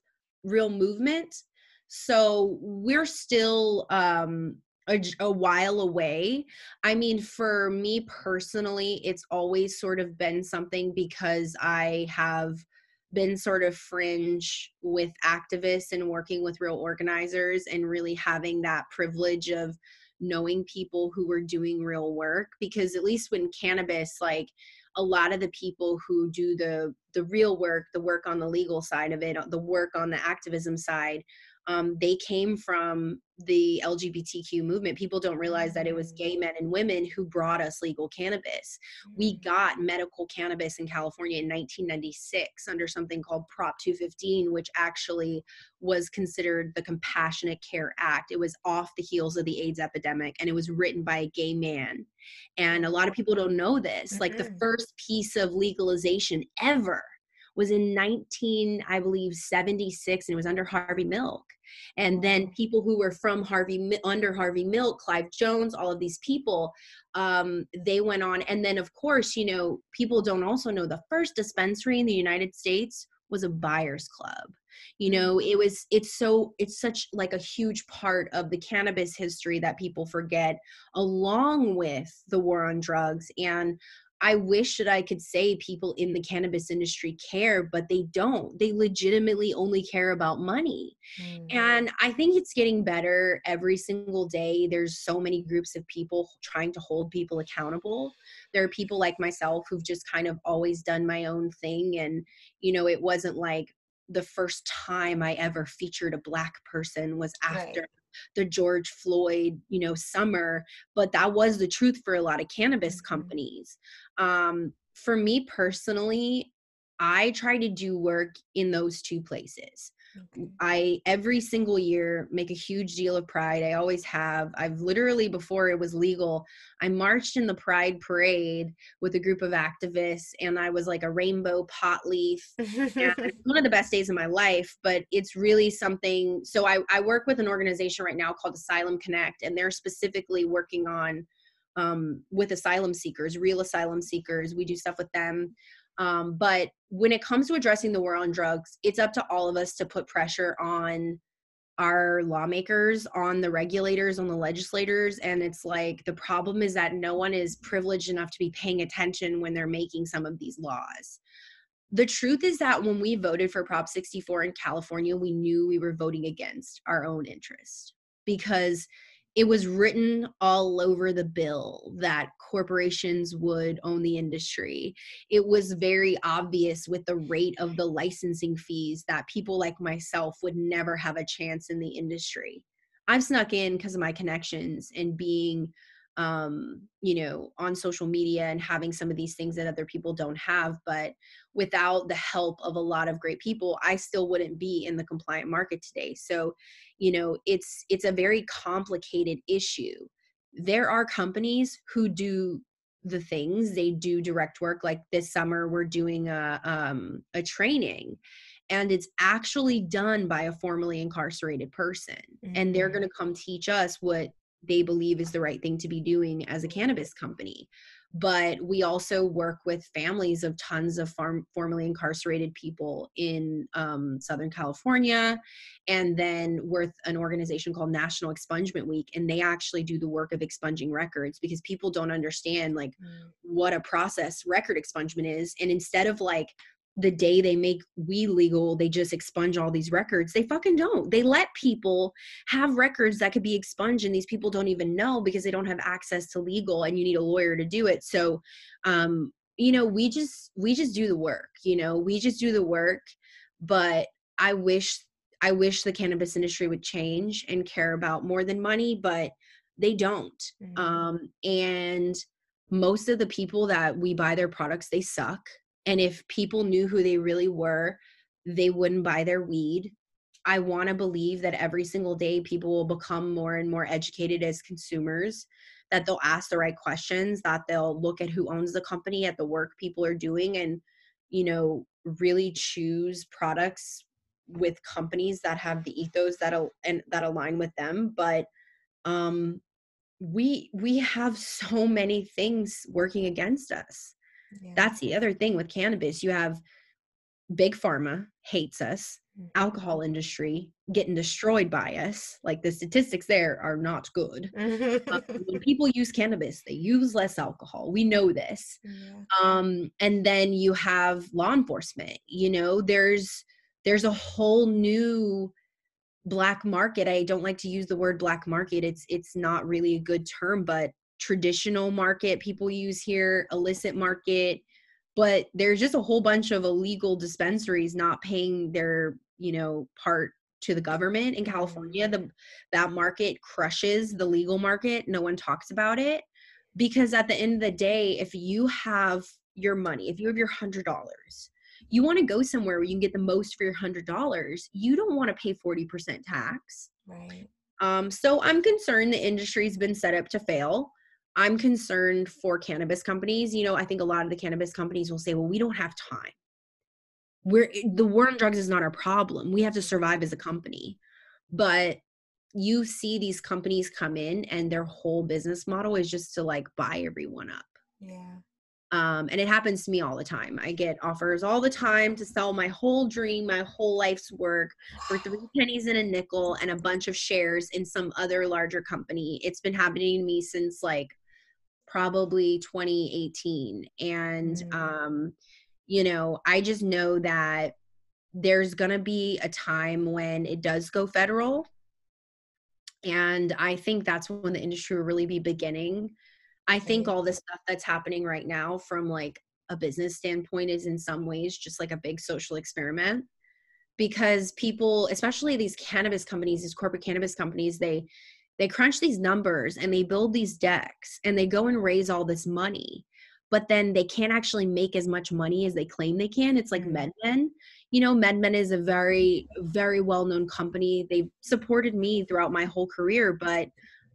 real movement. So we're still um, a, a, while away. I mean, for me personally, it's always sort of been something because I have been sort of fringe with activists and working with real organizers and really having that privilege of knowing people who were doing real work because at least when cannabis like a lot of the people who do the the real work the work on the legal side of it the work on the activism side um, they came from the LGBTQ movement. People don't realize that it was gay mm. men and women who brought us legal cannabis. We mm. got medical cannabis in California in 1996 under something called Prop 215, which actually was considered the Compassionate Care Act. It was off the heels of the AIDS epidemic and it was written by a gay man. And a lot of people don't know this. Mm-hmm. Like the mm-hmm. first piece of legalization ever was in 19 i believe 76 and it was under harvey milk. And then people who were from harvey under harvey milk cleve jones all of these people um, they went on. And then of course you know people don't also know the first dispensary in the united states was a buyers club. You know mm. it was it's so it's such like a huge part of the cannabis history that people forget along with the war on drugs and I wish that I could say people in the cannabis industry care, but they don't. They legitimately only care about money. Mm. And I think it's getting better every single day. There's so many groups of people trying to hold people accountable. There are people like myself who've just kind of always done my own thing. And, you know, it wasn't like the first time I ever featured a black person was after. Right the George Floyd, you know, summer, but that was the truth for a lot of cannabis mm-hmm. companies. Um, for me personally, I try to do work in those two places. Okay. I every single year make a huge deal of pride. I always have. I've literally before it was legal, I marched in the pride parade with a group of activists and I was like a rainbow pot leaf. one of the best days of my life, but it's really something so I, I work with an organization right now called Asylum Connect and they're specifically working on um, with asylum seekers, real asylum seekers. We do stuff with them. Um, but when it comes to addressing the war on drugs, it's up to all of us to put pressure on our lawmakers, on the regulators, on the legislators. And it's like the problem is that no one is privileged enough to be paying attention when they're making some of these laws. The truth is that when we voted for Prop 64 in California, we knew we were voting against our own interest because it was written all over the bill that corporations would own the industry. It was very obvious with the rate of the licensing fees that people like myself would never have a chance in the industry. I've snuck in because of my connections and being um, you know, on social media and having some of these things that other people don't have. But without the help of a lot of great people, I still wouldn't be in the compliant market today. So, you know, it's it's a very complicated issue. There are companies who do the things they do direct work like this summer we're doing a um, a training and it's actually done by a formerly incarcerated person mm-hmm. and they're mm-hmm. going to come teach us what they believe is the right thing to be doing as a cannabis company. But we also work with families of tons of farm, formerly incarcerated people in um, southern california. And then with an organization called national expungement week and they actually do the work of expunging records because people don't understand like mm. what a process record expungement is. And instead of like the day they make weed legal, they just expunge all these records. They fucking don't. They let people have records that could be expunged, and these people don't even know because they don't have access to legal, and you need a lawyer to do it. So, um, you know we just we just do the work you know we just do the work but i wish i wish the cannabis industry would change and care about more than money but they don't mm-hmm. um and most of the people that we buy their products they suck and if people knew who they really were they wouldn't buy their weed. I want to believe that every single day people will become more and more educated as consumers that they'll ask the right questions that they'll look at who owns the company at the work people are doing and you know really choose products with companies that have the ethos that and that align with them. But um we we have so many things working against us yeah. that's the other thing with cannabis you have big pharma hates us mm-hmm. alcohol industry getting destroyed by us like the statistics there are not good um, when people use cannabis they use less alcohol we know this yeah. um and then you have law enforcement you know there's there's a whole new black market i don't like to use the word black market it's it's not really a good term but traditional market people use here illicit market but there's just a whole bunch of illegal dispensaries not paying their you know part to the government in california. The that market crushes the legal market. No one talks about it because at the end of the day if you have your money if you have your hundred dollars you want to go somewhere where you can get the most for your hundred dollars you don't want to pay 40% tax. Right. Um so i'm concerned the industry's been set up to fail i'm concerned for cannabis companies you know i think a lot of the cannabis companies will say well we don't have time. We're the war on drugs is not our problem. We have to survive as a company. But you see these companies come in and their whole business model is just to like buy everyone up. Yeah. Um, and it happens to me all the time. I get offers all the time to sell my whole dream, my whole life's work for three pennies and a nickel and a bunch of shares in some other larger company. It's been happening to me since like probably 2018. And, mm. um, you know, I just know that there's going to be a time when it does go federal. And I think that's when the industry will really be beginning I think all the stuff that's happening right now from like a business standpoint is in some ways just like a big social experiment because people especially these cannabis companies these corporate cannabis companies they they crunch these numbers and they build these decks and they go and raise all this money but then they can't actually make as much money as they claim they can it's like mm. medmen you know medmen is a very very well known company they've supported me throughout my whole career but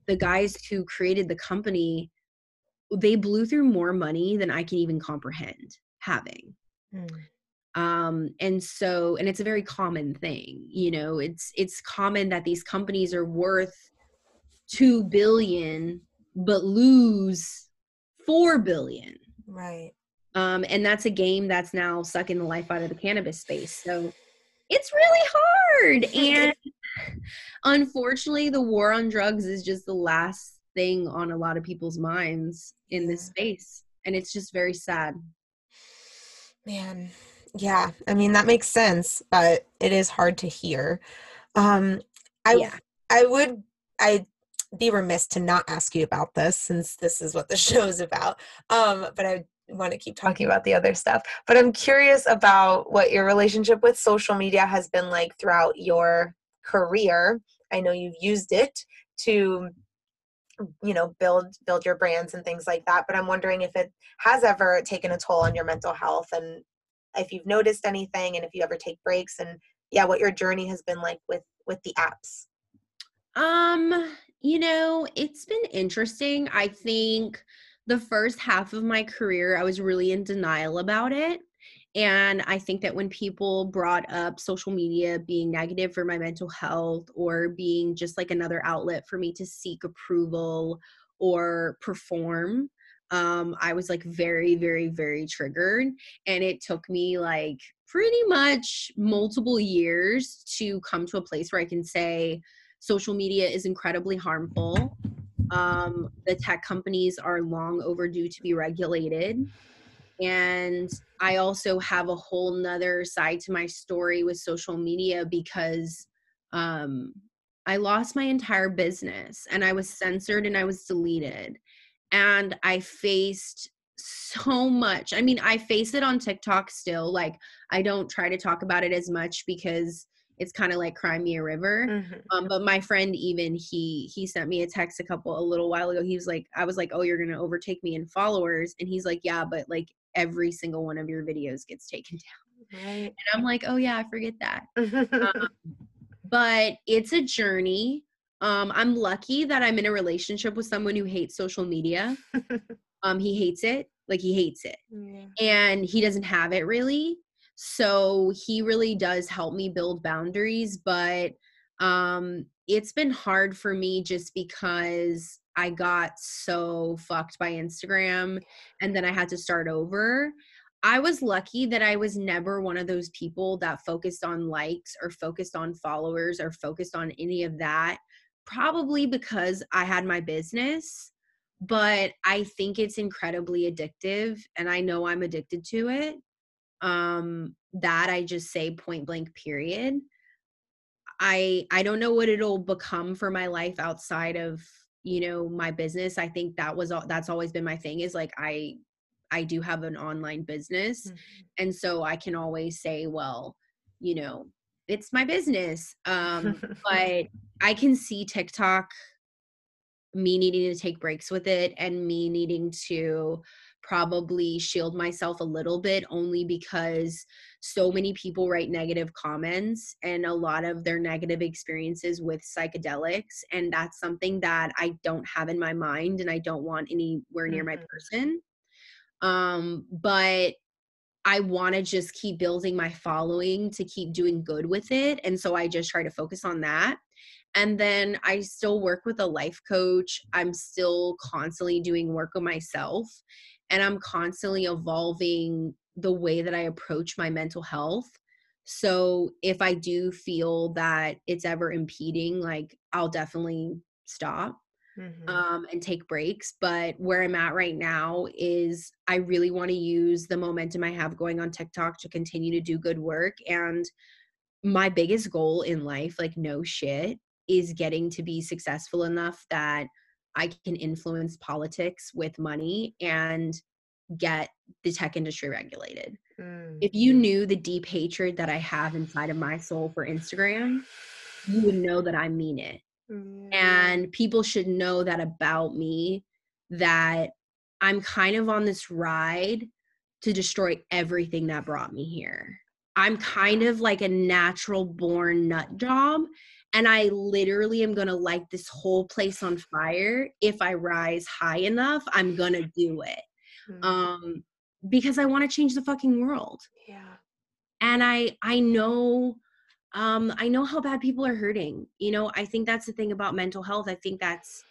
the guys who created the company they blew through more money than I can even comprehend having. Mm. Um, and so, and it's a very common thing, you know, it's, it's common that these companies are worth 2 billion, but lose 4 billion. Right. Um, and that's a game that's now sucking the life out of the cannabis space. So it's really hard. And unfortunately, the war on drugs is just the last thing on a lot of people's minds in this space and it's just very sad man yeah i mean that makes sense but it is hard to hear um i yeah. i would i be remiss to not ask you about this since this is what the show is about um but i want to keep talking about the other stuff. But i'm curious about what your relationship with social media has been like throughout your career. I know you've used it to you know build build your brands and things like that but i'm wondering if it has ever taken a toll on your mental health and if you've noticed anything and if you ever take breaks and yeah what your journey has been like with with the apps. Um you know it's been interesting i think the first half of my career i was really in denial about it and I think that when people brought up social media being negative for my mental health or being just like another outlet for me to seek approval or perform, um, I was like very, very, very triggered. And it took me like pretty much multiple years to come to a place where I can say social media is incredibly harmful. Um, the tech companies are long overdue to be regulated and i also have a whole nother side to my story with social media because um, i lost my entire business and i was censored and i was deleted and i faced so much. I mean, I face it on TikTok still. Like, I don't try to talk about it as much because it's kind of like cry me a river. Mm-hmm. Um, but my friend even he he sent me a text a couple a little while ago. He was like, I was like, oh, you're gonna overtake me in followers, and he's like, yeah, but like every single one of your videos gets taken down. Right. And I'm like, oh yeah, I forget that. um, but it's a journey. Um, I'm lucky that I'm in a relationship with someone who hates social media. um, he hates it, like he hates it, yeah. and he doesn't have it really. So he really does help me build boundaries, but um, it's been hard for me just because I got so fucked by Instagram and then I had to start over. I was lucky that I was never one of those people that focused on likes or focused on followers or focused on any of that, probably because I had my business. But I think it's incredibly addictive, and I know I'm addicted to it. Um, that I just say point blank, period. I I don't know what it'll become for my life outside of you know my business. I think that was all that's always been my thing is like I I do have an online business. Mm-hmm. And so I can always say, well, you know, it's my business. Um, but I can see TikTok me needing to take breaks with it and me needing to probably shield myself a little bit only because so many people write negative comments and a lot of their negative experiences with psychedelics and that's something that I don't have in my mind and I don't want anywhere near mm-hmm. my person um, but I want to just keep building my following to keep doing good with it. And so I just try to focus on that. And then I still work with a life coach. I'm still constantly doing work on myself and I'm constantly evolving the way that I approach my mental health. So if I do feel that it's ever impeding, like I'll definitely stop mm-hmm. um, and take breaks. But where I'm at right now is I really want to use the momentum I have going on TikTok to continue to do good work. And my biggest goal in life, like no shit, is getting to be successful enough that I can influence politics with money and get the tech industry regulated. Mm. If you knew the deep hatred that I have inside of my soul for Instagram, you would know that I mean it. Mm. And people should know that about me that I'm kind of on this ride to destroy everything that brought me here. I'm kind of like a natural born nut job. And I literally am going to light this whole place on fire. If I rise high enough, I'm going to do it. Mm-hmm. Um, because I want to change the fucking world. Yeah. And I I know um i know how bad people are hurting you know i think that's the thing about mental health i think that's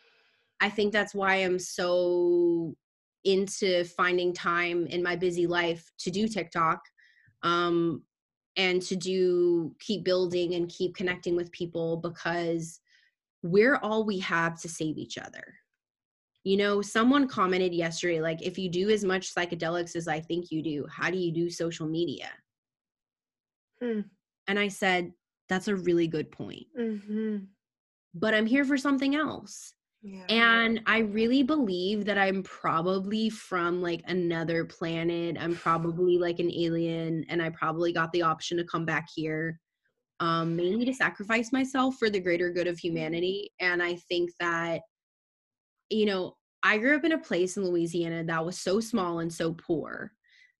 i think that's why i'm so into finding time in my busy life to do tiktok um and to do keep building and keep connecting with people because we're all we have to save each other you know someone commented yesterday like if you do as much psychedelics as i think you do how do you do social media hmm. And I said, That's a really good point. Mm-hmm. But I'm here for something else. Yeah. And I really believe that I'm probably from like another planet. I'm probably like an alien, and I probably got the option to come back here, um, mainly to sacrifice myself for the greater good of humanity. And I think that, you know, I grew up in a place in Louisiana that was so small and so poor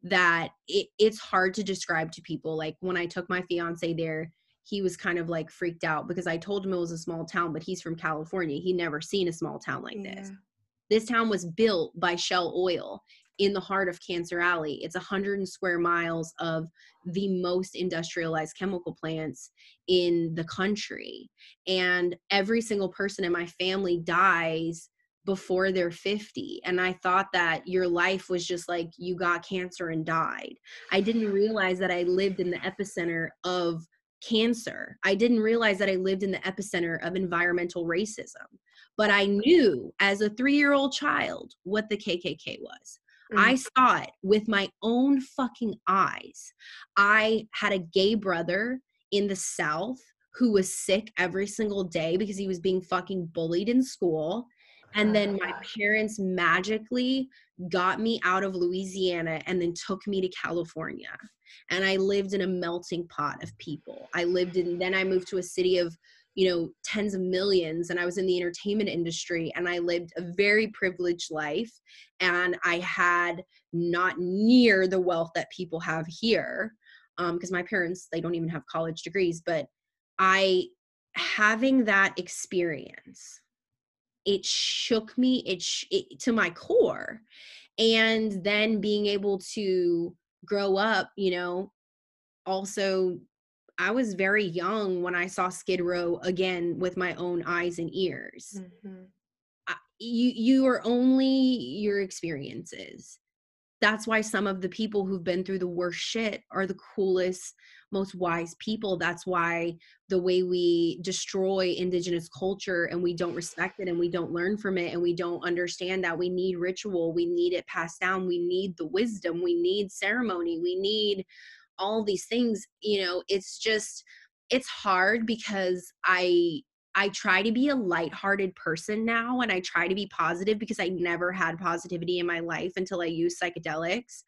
that it, it's hard to describe to people. Like when I took my fiance there, he was kind of like freaked out because I told him it was a small town, but he's from California. He'd never seen a small town like yeah. this. This town was built by Shell Oil in the heart of Cancer Alley. It's a hundred square miles of the most industrialized chemical plants in the country. And every single person in my family dies before they're 50 and i thought that your life was just like you got cancer and died i didn't realize that i lived in the epicenter of cancer i didn't realize that i lived in the epicenter of environmental racism but i knew as a 3-year-old child what the kkk was mm. I saw it with my own fucking eyes. I had a gay brother in the South who was sick every single day because he was being fucking bullied in school And then my parents magically got me out of Louisiana and then took me to California. And I lived in a melting pot of people. I lived in, then I moved to a city of, you know, tens of millions, and I was in the entertainment industry, and I lived a very privileged life. And I had not near the wealth that people have here, because um, my parents, they don't even have college degrees, but I, having that experience, it shook me it, sh- it to my core and then being able to grow up you know also i was very young when i saw skid row again with my own eyes and ears mm-hmm. I, you you are only your experiences that's why some of the people who've been through the worst shit are the coolest most wise people. That's why the way we destroy indigenous culture and we don't respect it and we don't learn from it and we don't understand that we need ritual we need it passed down we need the wisdom we need ceremony we need all these things you know it's just it's hard because i I try to be a lighthearted person now and I try to be positive because I never had positivity in my life until I used psychedelics.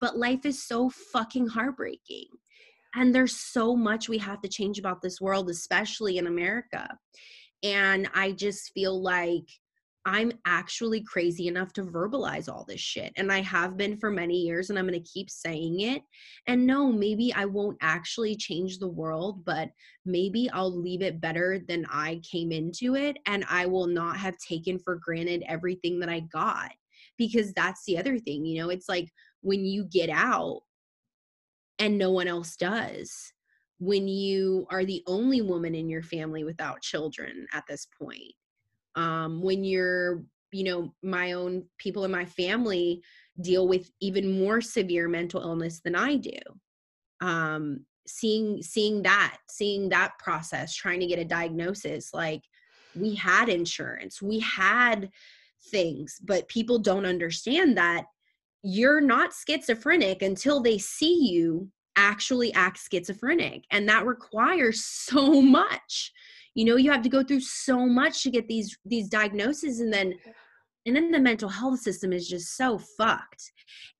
But life is so fucking heartbreaking. And there's so much we have to change about this world, especially in America. And I just feel like I'm actually crazy enough to verbalize all this shit. And I have been for many years, and I'm going to keep saying it. And no, maybe I won't actually change the world, but maybe I'll leave it better than I came into it. And I will not have taken for granted everything that I got. Because that's the other thing, you know, it's like when you get out and no one else does, when you are the only woman in your family without children at this point um, when you're you know my own people in my family deal with even more severe mental illness than i do. Um, seeing seeing that seeing that process trying to get a diagnosis like we had insurance we had things but people don't understand that you're not schizophrenic until they see you actually act schizophrenic and that requires so much you know you have to go through so much to get these these diagnoses and then and then the mental health system is just so fucked.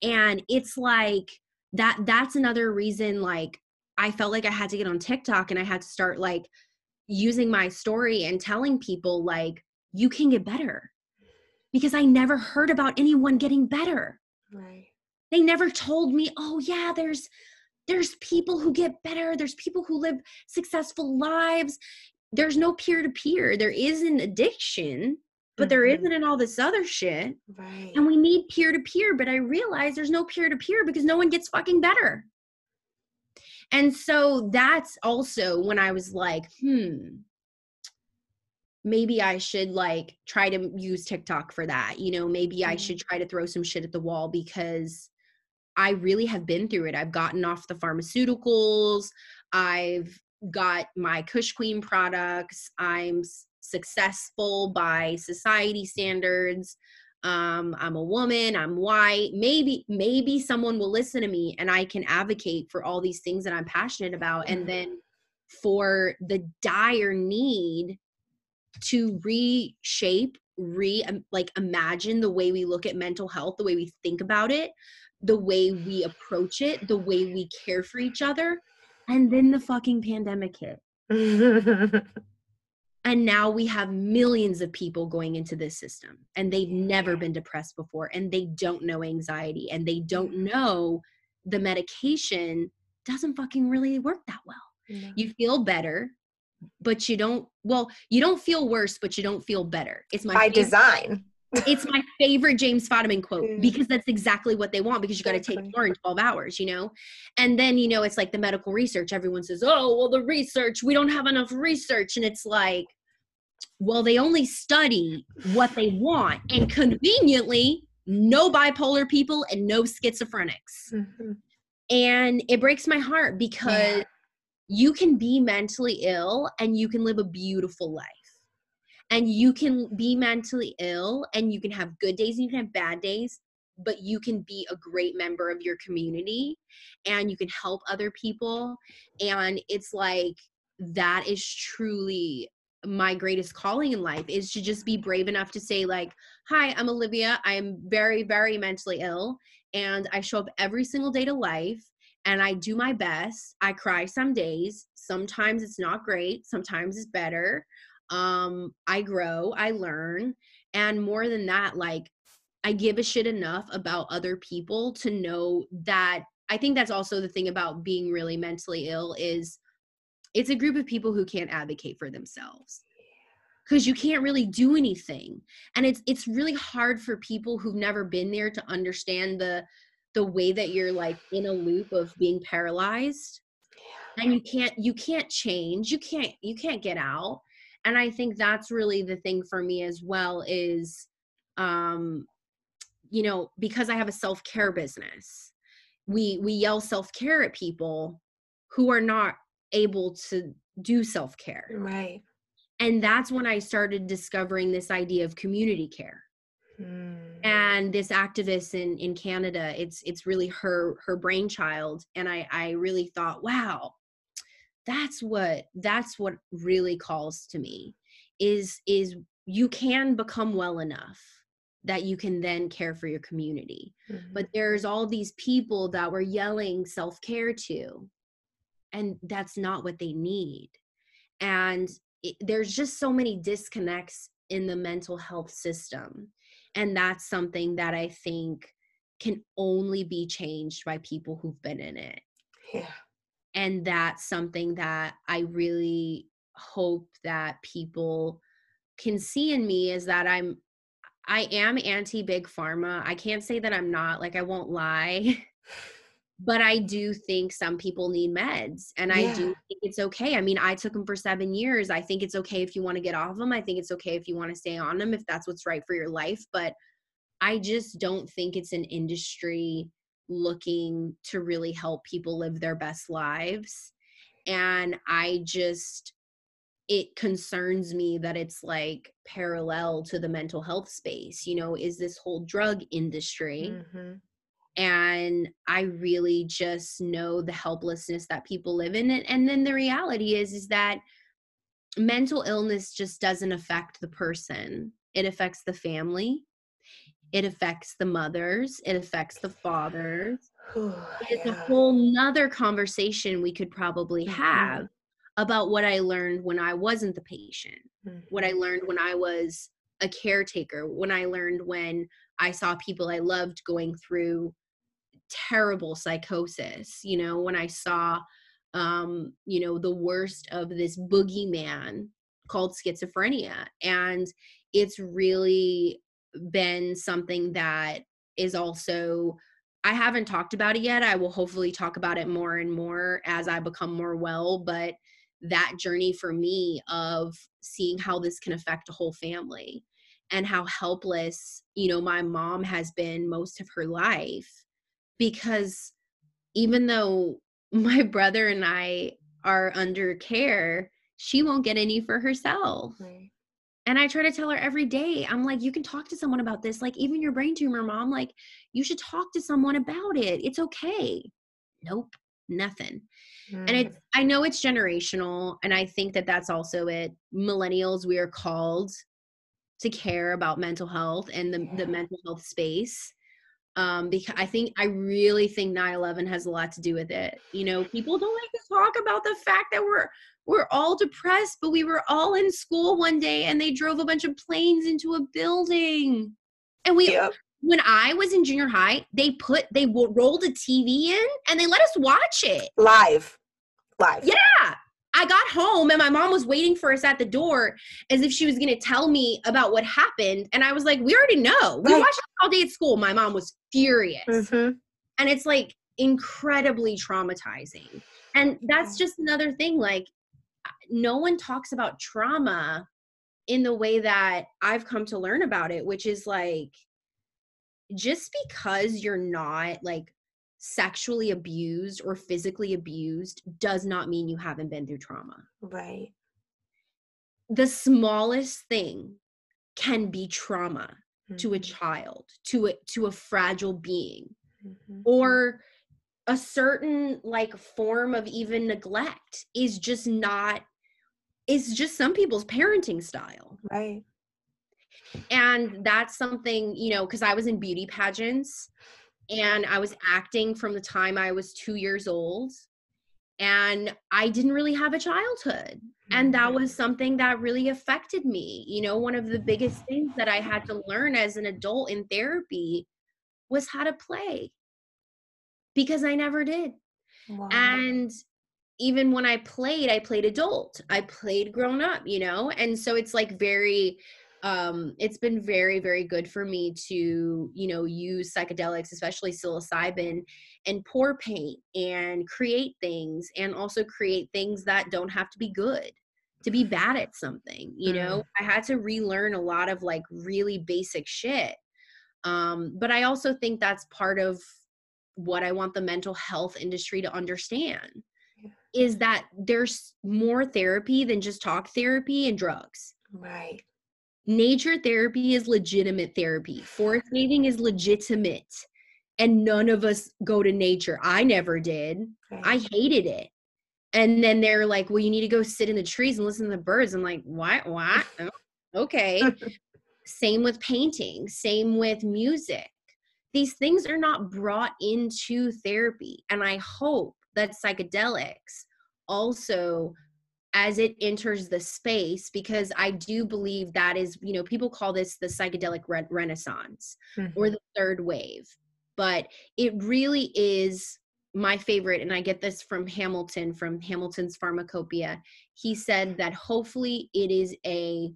And it's like that that's another reason like i felt like i had to get on tiktok and i had to start like using my story and telling people like you can get better. Because i never heard about anyone getting better. Right. They never told me oh yeah there's there's people who get better. There's people who live successful lives there's no peer to peer. There is an addiction, but mm-hmm. there isn't in all this other shit. Right. And we need peer to peer, but I realize there's no peer to peer because no one gets fucking better. And so that's also when I was like, hmm, maybe I should like try to use TikTok for that. You know, maybe mm-hmm. I should try to throw some shit at the wall because I really have been through it. I've gotten off the pharmaceuticals. I've got my Kush Queen products. I'm successful by society standards. Um, I'm a woman, I'm white. Maybe, maybe someone will listen to me and I can advocate for all these things that I'm passionate about. And mm-hmm. then for the dire need to reshape, re like imagine the way we look at mental health, the way we think about it, the way we approach it, the way we care for each other and then the fucking pandemic hit. and now we have millions of people going into this system and they've never been depressed before and they don't know anxiety and they don't mm-hmm. know the medication doesn't fucking really work that well. No. You feel better, but you don't well, you don't feel worse, but you don't feel better. It's my by favorite. design it's my favorite James Fadiman quote because that's exactly what they want because you got to take more in 12 hours, you know? And then, you know, it's like the medical research. Everyone says, oh, well, the research, we don't have enough research. And it's like, well, they only study what they want. And conveniently, no bipolar people and no schizophrenics. Mm-hmm. And it breaks my heart because yeah. you can be mentally ill and you can live a beautiful life and you can be mentally ill and you can have good days and you can have bad days but you can be a great member of your community and you can help other people and it's like that is truly my greatest calling in life is to just be brave enough to say like hi i'm olivia. I'm very very mentally ill and i show up every single day to life and i do my best. I cry some days. Sometimes it's not great. Sometimes it's better um i grow i learn and more than that like i give a shit enough about other people to know that i think that's also the thing about being really mentally ill is it's a group of people who can't advocate for themselves. Because you can't really do anything and it's it's really hard for people who've never been there to understand the the way that you're like in a loop of being paralyzed. And you can't you can't change you can't you can't get out and i think that's really the thing for me as well is um you know because i have a self-care business we we yell self-care at people who are not able to do self care. Right. And that's when I started discovering this idea of community care. Mm. And this activist in in Canada, it's it's really her her brainchild and I I really thought, wow, that's what that's what really calls to me is is you can become well enough that you can then care for your community. Mm-hmm. But there's all these people that we're yelling self-care to and that's not what they need and it, there's just so many disconnects in the mental health system and that's something that i think can only be changed by people who've been in it yeah and that's something that i really hope that people can see in me is that i'm i am anti big pharma i can't say that i'm not like i won't lie but I do think some people need meds and yeah. I do think it's okay. I mean, I took them for 7 years. I think it's okay if you want to get off them. I think it's okay if you want to stay on them if that's what's right for your life, but I just don't think it's an industry looking to really help people live their best lives. And I just it concerns me that it's like parallel to the mental health space. You know, is this whole drug industry? Mm-hmm and i really just know the helplessness that people live in and, and then the reality is is that mental illness just doesn't affect the person it affects the family it affects the mothers it affects the fathers it's yeah. a whole nother conversation we could probably mm-hmm. have mm-hmm. about what i learned when i wasn't the patient mm-hmm. what i mm-hmm. learned when i was a caretaker when i learned when i saw people i loved going through terrible psychosis you know when i saw um you know the worst of this boogeyman called schizophrenia and it's really been something that is also I haven't talked about it yet. I will hopefully talk about it more and more as I become more well, but that journey for me of seeing how this can affect a whole family and how helpless, you know, my mom has been most of her life because even though my brother and I are under care, she won't get any for herself. Right. And I try to tell her every day, I'm like, you can talk to someone about this. Like, even your brain tumor, mom, like, you should talk to someone about it. It's okay. Nope, nothing. Mm. And it's, I know it's generational. And I think that that's also it. Millennials, we are called to care about mental health and the, yeah. the mental health space um, because I think I really think 9/11 has a lot to do with it. You know, people don't like to talk about the fact that we're we're all depressed, but we were all in school one day and they drove a bunch of planes into a building, and we. Yep. When I was in junior high, they put they rolled a TV in and they let us watch it live, live. Yeah, I got home and my mom was waiting for us at the door as if she was going to tell me about what happened. And I was like, we already know. We right. watched it all day at school. My mom was furious. Mm-hmm. And it's like incredibly traumatizing. And that's just another thing. Like, no one talks about trauma in the way that I've come to learn about it, which is like, just because you're not like sexually abused or physically abused does not mean you haven't been through trauma. Right. The smallest thing can be trauma mm-hmm. to a mm-hmm. child, to a to a fragile being. Mm-hmm. Or a certain like form of even neglect is just not is just some people's parenting style. Right. And that's something, you know, because I was in beauty pageants and I was acting from the time I was two years old. And I didn't really have a childhood. And that Mm-hmm. was something that really affected me. You know, one of the biggest things that I had to learn as an adult in therapy was how to play because I never did. Wow. And even when I played, I played adult. I played grown up, you know? And so it's like very um it's been very very good for me to, you know, use psychedelics, especially psilocybin and pour paint and create things and also create things that don't have to be good to be bad at something, you know? I had to relearn a lot of like really basic shit. Um but I also think that's part of what I want the mental health industry to understand. Is that there's more therapy than just talk therapy and drugs. right. Nature therapy is legitimate therapy. Forest bathing is legitimate. And none of us go to nature. I never did. I hated it. And then they're like, well, you need to go sit in the trees and listen to the birds. I'm like, what? What? Oh, okay. same with painting, same with music. These things are not brought into therapy. And I hope that psychedelics also as it enters the space because i do believe that is you know people call this the psychedelic re- renaissance or Mhm. the third wave but it really is my favorite and i get this from hamilton from hamilton's pharmacopoeia he said that hopefully it is a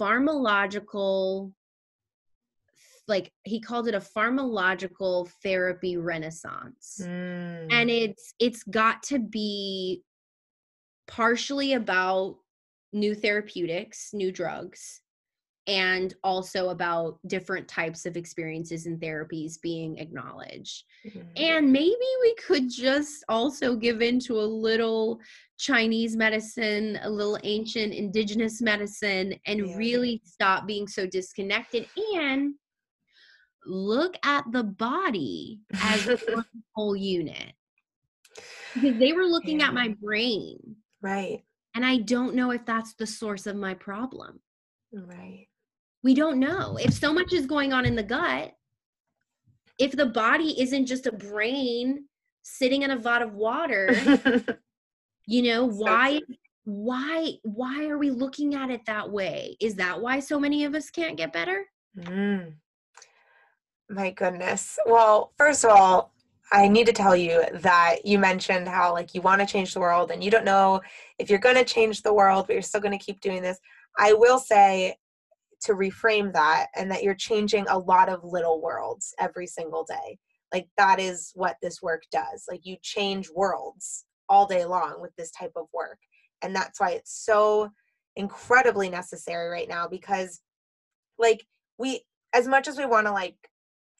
pharmacological like he called it a pharmacological therapy renaissance Mm. and it's it's got to be partially about new therapeutics new drugs and also about different types of experiences and therapies being acknowledged Mhm. and maybe we could just also give into a little chinese medicine a little ancient indigenous medicine and Yeah. really stop being so disconnected and look at the body as one whole unit because they were looking Yeah. at my brain right. and i don't know if that's the source of my problem Right. we don't know if so much is going on in the gut if the body isn't just a brain sitting in a vat of water you know So why why why are we looking at it that way is that why so many of us can't get better Mm. My goodness. Well, first of all, I need to tell you that you mentioned how like you want to change the world and you don't know if you're going to change the world, but you're still going to keep doing this. I will say to reframe that and that you're changing a lot of little worlds every single day. Like that is what this work does. Like you change worlds all day long with this type of work. And that's why it's so incredibly necessary right now because like we as much as we want to like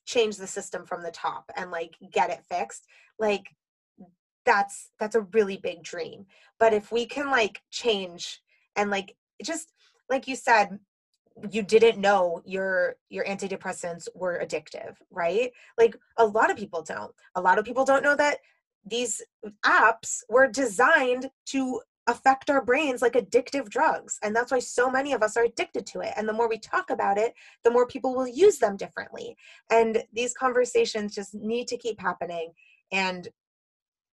change the system from the top and like get it fixed like that's that's a really big dream. But if we can like change and like just like you said you didn't know your your antidepressants were addictive right? Like a lot of people don't. A lot of people don't know that these apps were designed to affect our brains like addictive drugs and that's why so many of us are addicted to it and the more we talk about it the more people will use them differently and these conversations just need to keep happening and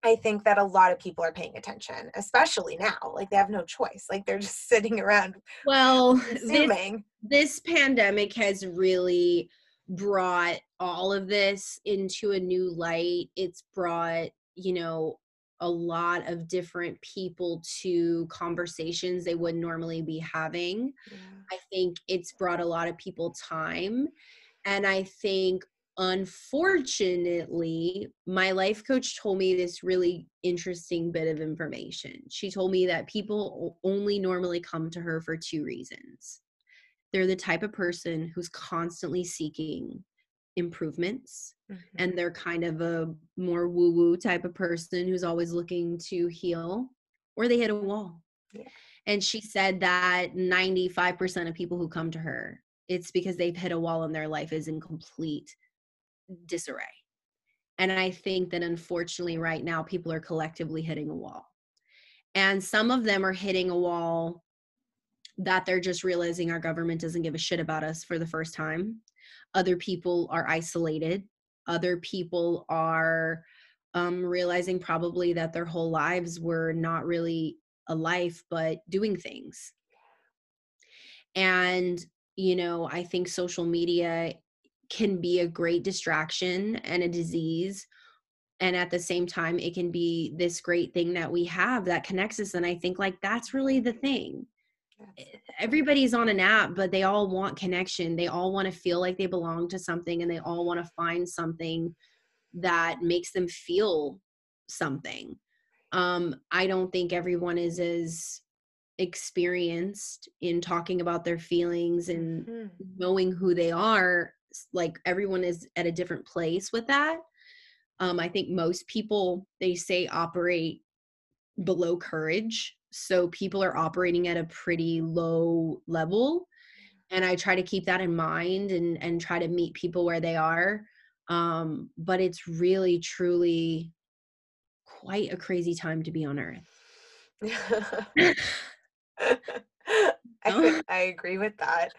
i think that a lot of people are paying attention especially now like they have no choice like they're just sitting around well this this pandemic has really brought all of this into a new light. It's brought, you know, a lot of different people to conversations they would normally be having. I think it's brought a lot of people time. And I think, unfortunately, my life coach told me this really interesting bit of information. She told me that people only normally come to her for two reasons. They're the type of person who's constantly seeking improvements, Mhm. and they're kind of a more woo woo type of person who's always looking to heal, or they hit a wall. Yeah. And she said that 95% of people who come to her, it's because they've hit a wall and their life is in complete disarray. And I think that unfortunately, right now, people are collectively hitting a wall. and some of them are hitting a wall that they're just realizing our government doesn't give a shit about us for the first time other people are isolated other people are um, realizing probably that their whole lives were not really a life but doing things. And you know i think social media can be a great distraction and a disease and at the same time it can be this great thing that we have that connects us and i think like that's really the thing everybody's on an app but they all want connection. They all want to feel like they belong to something and they all want to find something that makes them feel something. Um i don't think everyone is as experienced in talking about their feelings and mm-hmm. knowing who they are. Like everyone is at a different place with that. Um, I think most people, they say, operate below courage. So people are operating at a pretty low level. And I try to keep that in mind and, and try to meet people where they are. Um, but it's really, truly quite a crazy time to be on earth. I, I agree with that.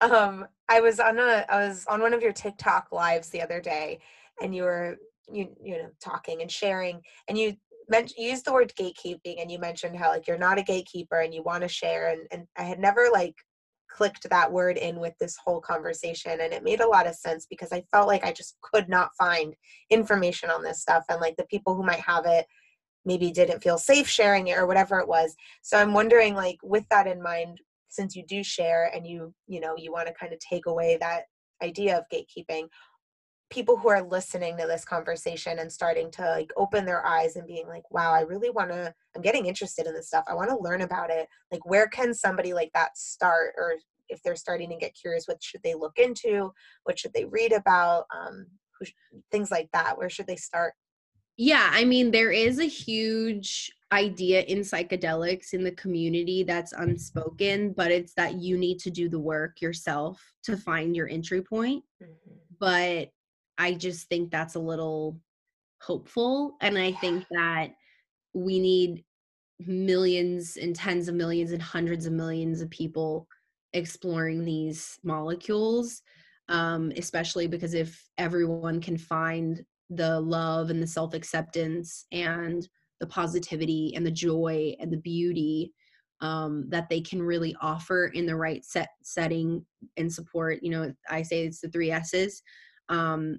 Um, I was on a I was on one of your TikTok lives the other day, and you were you you know talking and sharing and you mentioned used the word gatekeeping and you mentioned how like you're not a gatekeeper and you want to share and, and i had never like clicked that word in with this whole conversation and it made a lot of sense because i felt like i just could not find information on this stuff and like the people who might have it maybe didn't feel safe sharing it or whatever it was. So i'm wondering like with that in mind since you do share and you you know you want to kind of take away that idea of gatekeeping people who are listening to this conversation and starting to like open their eyes and being like wow i really want to i'm getting interested in this stuff. I want to learn about it. Like where can somebody like that start? Or if they're starting to get curious what should they look into? What should they read about? Um who, things like that. Where should they start? Yeah i mean there is a huge idea in psychedelics in the community that's unspoken but it's that you need to do the work yourself to find your entry point. Mm-hmm. but I just think that's a little hopeful. And I think that we need millions and tens of millions and hundreds of millions of people exploring these molecules, um, especially because if everyone can find the love and the self acceptance and the positivity and the joy and the beauty um, that they can really offer in the right set setting and support. You know, I say it's the three S's. Um,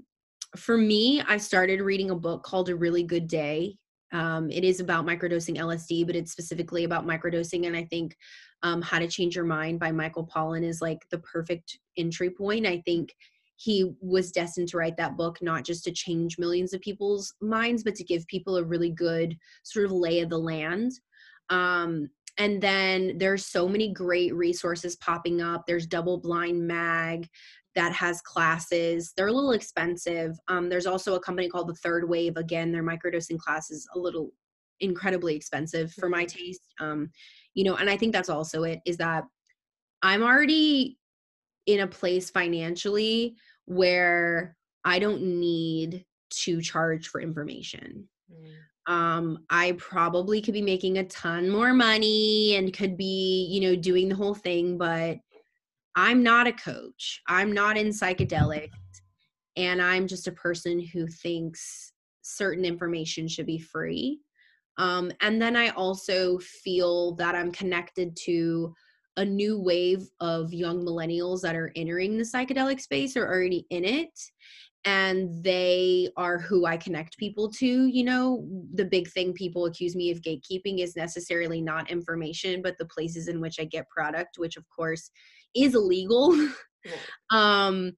for me, I started reading a book called A Really Good Day. Um, it is about microdosing LSD, but it's specifically about microdosing. And I think um, How to Change Your Mind by Michael Pollan is like the perfect entry point. I think he was destined to write that book not just to change millions of people's minds, but to give people a really good sort of lay of the land. Um, and then there's so many great resources popping up. There's Double Blind Mag that has classes. They're a little expensive. Um, there's also a company called the Third Wave. Again, their microdosing classes a little incredibly expensive for my mm-hmm. taste. Um, you know, and I think that's also it is that I'm already in a place financially where I don't need to charge for information. Mm. Um, I probably could be making a ton more money and could be, you know, doing the whole thing, but I'm not a coach. I'm not in psychedelics. And I'm just a person who thinks certain information should be free. Um, and then I also feel that I'm connected to a new wave of young millennials that are entering the psychedelic space or already in it and they are who I connect people to. You know, the big thing people accuse me of gatekeeping is necessarily not information, but the places in which I get product, which of course is illegal. um,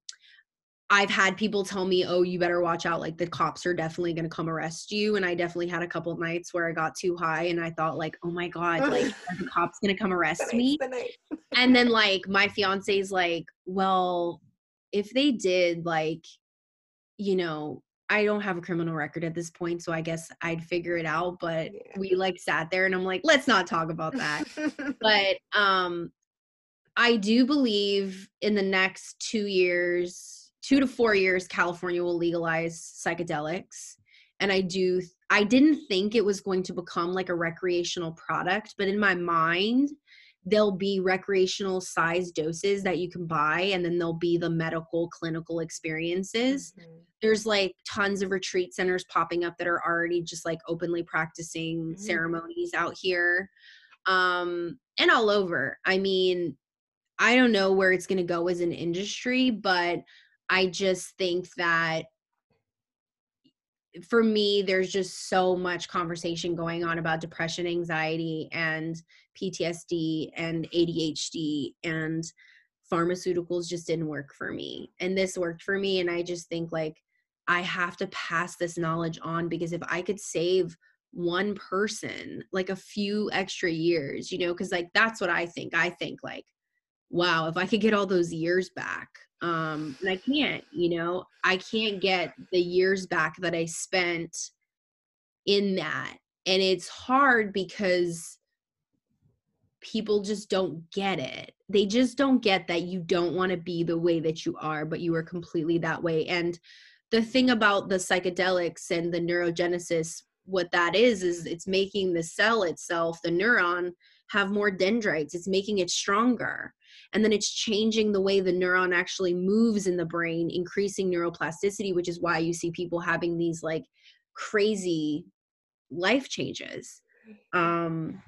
I've had people tell me, "Oh, you better watch out! Like the cops are definitely going to come arrest you." And I definitely had a couple nights where I got too high, and I thought, like, "Oh my god, like the cops going to come arrest the me?" The and then like my fiance's like, "Well, if they did, like, you know, I don't have a criminal record at this point, so I guess I'd figure it out." But yeah. we like sat there, and I'm like, "Let's not talk about that." but um, I do believe in the next two years, two to four years, California will legalize psychedelics. and I do I didn't think it was going to become like a recreational product, but in my mind there'll be recreational size doses that you can buy and then there'll be the medical clinical experiences mm-hmm. there's like tons of retreat centers popping up that are already just like openly practicing mm-hmm. ceremonies out here um and all over i mean i don't know where it's going to go as an industry but i just think that for me there's just so much conversation going on about depression anxiety and ptsd and adhd and pharmaceuticals just didn't work for me and this worked for me and i just think like i have to pass this knowledge on because if i could save one person like a few extra years you know because like that's what i think. I think like wow if i could get all those years back um and i can't you know i can't get the years back that i spent in that. And it's hard because people just don't get it. They just don't get that you don't want to be the way that you are but you are completely that way. And the thing about the psychedelics and the neurogenesis what that is is it's making the cell itself the neuron have more dendrites. It's making it stronger and then it's changing the way the neuron actually moves in the brain increasing neuroplasticity which is why you see people having these like crazy life changes um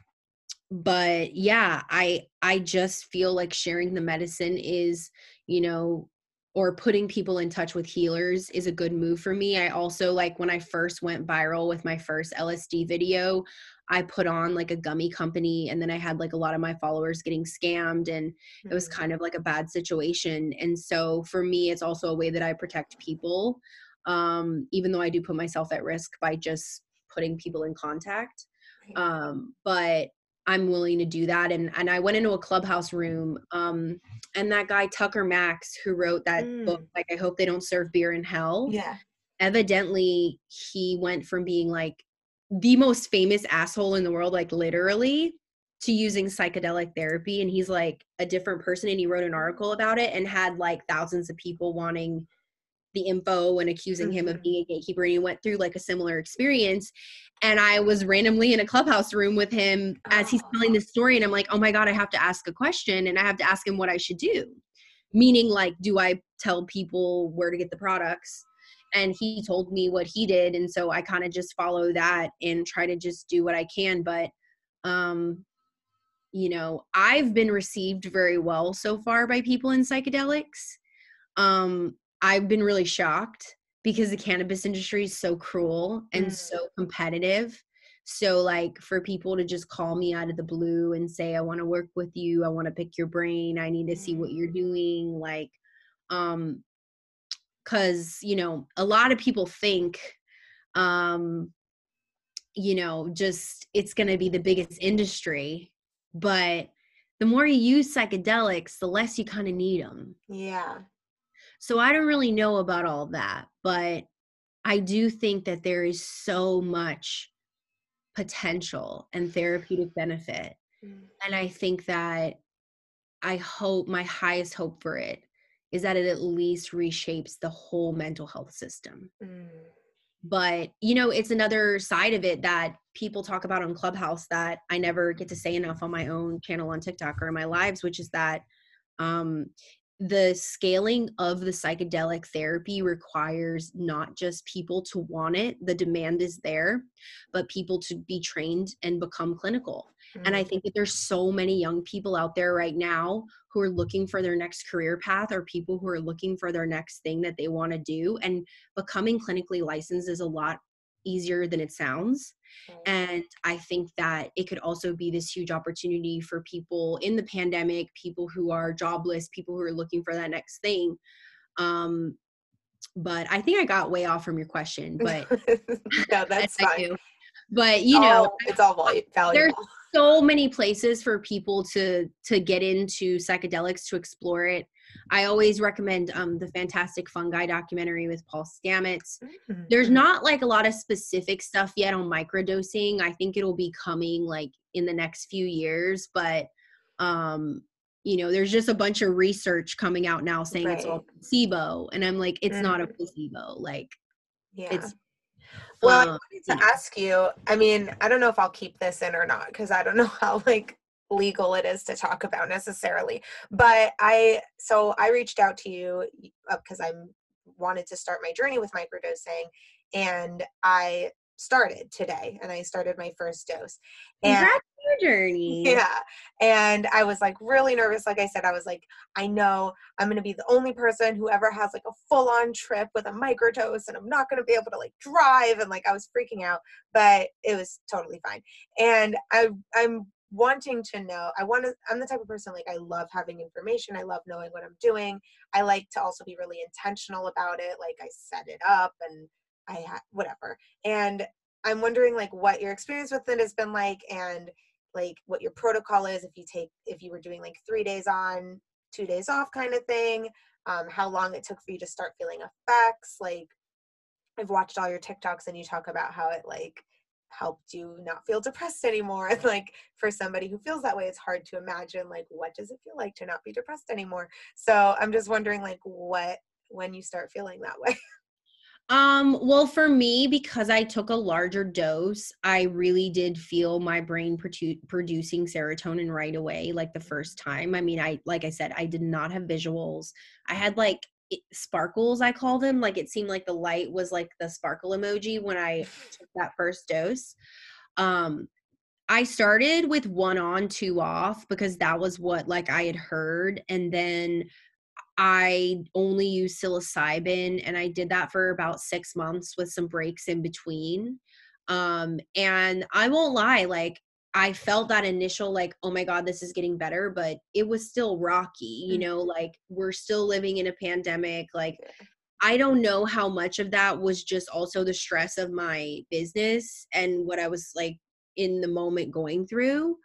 but yeah i i just feel like sharing the medicine is you know or putting people in touch with healers is a good move for me. I also like when I first went viral with my first LSD video, I put on like a gummy company and then I had like a lot of my followers getting scammed and mm-hmm. it was mm. kind of like a bad situation. And so for me it's also a way that I protect people um even though I do put myself at risk by just putting people in contact. Um but I'm willing to do that and and I went into a clubhouse room um and that guy Tucker Max who wrote that mm. book like I hope they don't serve beer in hell. Yeah. Evidently he went from being like the most famous asshole in the world, like literally, to using psychedelic therapy. And he's like a different person. And he wrote an article about it and had like thousands of people wanting the info and accusing mm-hmm. him of mm-hmm. being a gatekeeper. And he went through like a similar experience. And I was randomly in a clubhouse room with him as he's telling this story. And I'm like, oh my God, I have to ask a question and I have to ask him what I should do. Meaning, like, do I tell people where to get the products? And he told me what he did and so i kind of just follow that and try to just do what i can but um you know i've been received very well so far by people in psychedelics um i've been really shocked because the cannabis industry is so cruel and mm. so competitive so like for people to just call me out of the blue and say i want to work with you i want to pick your brain i need to see what you're mm. doing like um because you know a lot of people think um you know just it's going to be the biggest industry but the more you use psychedelics the less you kind of need them yeah so i don't really know about all that but i do think that there is so much potential and therapeutic benefit mm. and i think that i hope my highest hope for it is that it at least reshapes the whole mental health system. Mm. But, you know, it's another side of it that people talk about on Clubhouse that I never get to say enough on my own channel on TikTok or in my lives, which is that um, the scaling of the psychedelic therapy requires not just people to want it, the demand is there, but people to be trained and become clinical. Mm-hmm. And I mm. think that there's so many young people out there right now who are looking for their next career path or people who are looking for their next thing that they want to do. And becoming clinically licensed is a lot easier than it sounds. And I think that it could also be this huge opportunity for people in the pandemic, people who are jobless, people who are looking for that next thing. Um, but I think I got way off from your question, but yeah, that's fine. But you know, oh, it's all valuable. There's so many places for people to to get into psychedelics to explore it. I always recommend um, the Fantastic Fungi documentary with Paul Stamets. Mm-hmm. There's not like a lot of specific stuff yet on microdosing. I think it'll be coming like in the next few years, but um, you know, there's just a bunch of research coming out now saying right. it's all placebo, and I'm like, it's mm-hmm. not a mm-hmm. placebo. Like, yeah. it's Well, I wanted to ask you. I mean, I don't know if I'll keep this in or not because I don't know how like legal it is to talk about necessarily. But I so I reached out to you because uh, I wanted to start my journey with microdosing, and I started today and I started my first dose. And your journey. Yeah. And I was like really nervous. Like I said, I was like, I know I'm going to be the only person who ever has like a full on trip with a microdose and I'm not going to be able to like drive. And like I was freaking out, but it was totally fine. And I, I'm wanting to know i want to i'm the type of person like i love having information i love knowing what i'm doing i like to also be really intentional about it like i set it up and I had whatever. And I'm wondering like what your experience with it has been like and like what your protocol is if you take if you were doing like three days on, two days off kind of thing. Um, how long it took for you to start feeling effects. Like I've watched all your TikToks and you talk about how it like helped you not feel depressed anymore. And like for somebody who feels that way, it's hard to imagine like what does it feel like to not be depressed anymore. So I'm just wondering like what when you start feeling that way. Um, well, for me, because I took a larger dose, I really did feel my brain produ- producing serotonin right away, like the first time. I mean, I, like I said, I did not have visuals. I had like it, sparkles, I call them. Like it seemed like the light was like the sparkle emoji when I took that first dose. Um, I started with one on, two off because that was what like I had heard. And then I only use psilocybin and I did that for about six months with some breaks in between. Um, and I won't lie, like I felt that initial like, oh my God, this is getting better, but it was still rocky, you know, mm-hmm. like we're still living in a pandemic. Like I don't know how much of that was just also the stress of my business and what I was like in the moment going through.